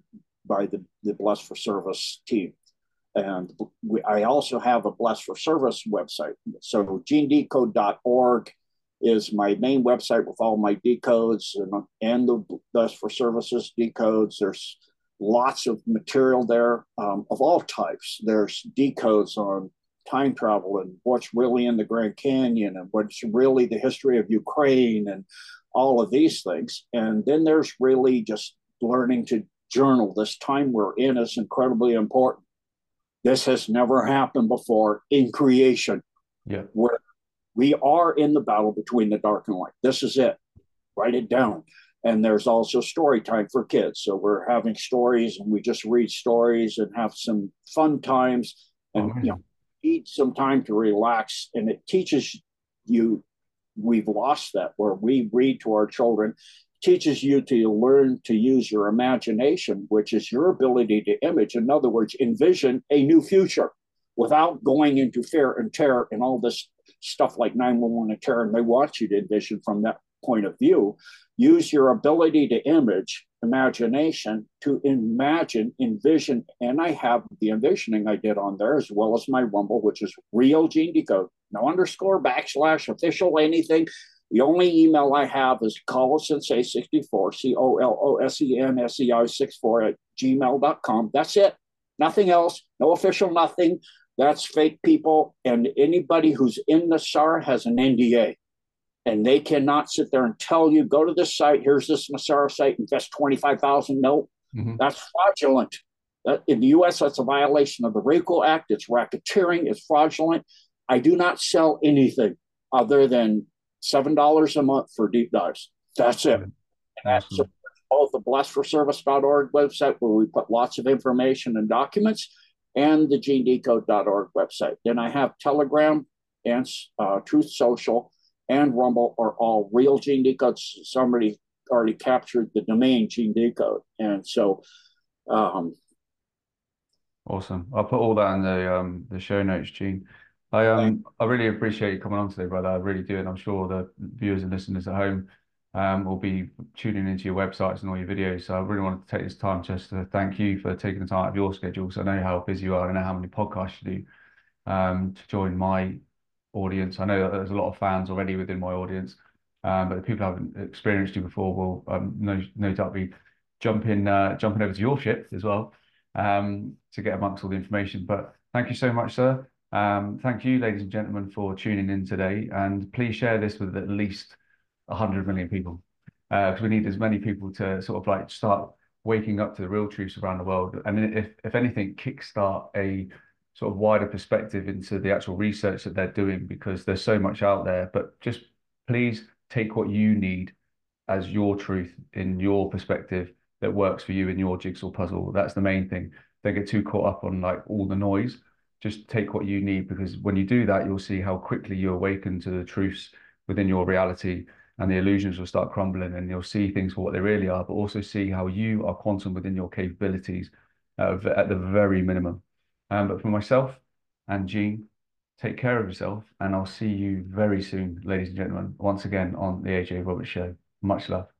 by the the Blessed for Service team. And we, I also have a Blessed for Service website. So genedecode.org is my main website with all my decodes and, and the Blessed for Services decodes. There's lots of material there um, of all types. There's decodes on time travel and what's really in the Grand Canyon and what's really the history of Ukraine and all of these things. And then there's really just learning to journal. This time we're in is incredibly important. This has never happened before in creation. Yeah. Where we are in the battle between the dark and light. This is it. Write it down and there's also story time for kids so we're having stories and we just read stories and have some fun times and you know need some time to relax and it teaches you we've lost that where we read to our children teaches you to learn to use your imagination which is your ability to image. In other words envision a new future without going into fear and terror and all this stuff like 911 and terror. And they want you to envision from that point of view. Use your ability to image imagination to imagine envision and i have the envisioning i did on there as well as my rumble which is real gene decode. No underscore backslash official anything the only email i have is colosensei64 c-o-l-o-s-e-n-s-e-i 64 at gmail.com that's it nothing else no official nothing that's fake people and anybody who's in the SAR has an nda and they cannot sit there and tell you, go to this site, here's this NESARA site, invest 25,000. No, mm-hmm. that's fraudulent. In the US, that's a violation of the RICO Act. It's racketeering, it's fraudulent. I do not sell anything other than $7 a month for deep dives. That's it. And that's both the blessedforservice.org website where we put lots of information and documents, and the genedecode.org website. Then I have Telegram and uh, Truth Social and Rumble are all real gene decodes. Somebody already captured the domain gene decode. And so um, awesome. I'll put all that in the um the show notes, Gene. I um I really appreciate you coming on today, brother. I really do, and I'm sure the viewers and listeners at home um will be tuning into your websites and all your videos. So I really wanted to take this time just to thank you for taking the time out of your schedule. So I know how busy you are, I know how many podcasts you do um to join my audience. I know that there's a lot of fans already within my audience, um, but the people who haven't experienced you before will um, no no doubt be jumping uh, jumping over to your ship as well um, to get amongst all the information. But thank you so much, sir. Um, thank you, ladies and gentlemen, for tuning in today, and please share this with at least 100 million people because uh, we need as many people to sort of like start waking up to the real truths around the world. And if if anything, kickstart a sort of wider perspective into the actual research that they're doing because there's so much out there. But just please take what you need as your truth in your perspective that works for you in your jigsaw puzzle. That's the main thing. Don't get too caught up on like all the noise. Just take what you need because when you do that, you'll see how quickly you awaken to the truths within your reality and the illusions will start crumbling and you'll see things for what they really are, but also see how you are quantum within your capabilities uh, at the very minimum. Um, but for myself and Gene, take care of yourself, and I'll see you very soon, ladies and gentlemen, once again on the AJ Roberts Show. Much love.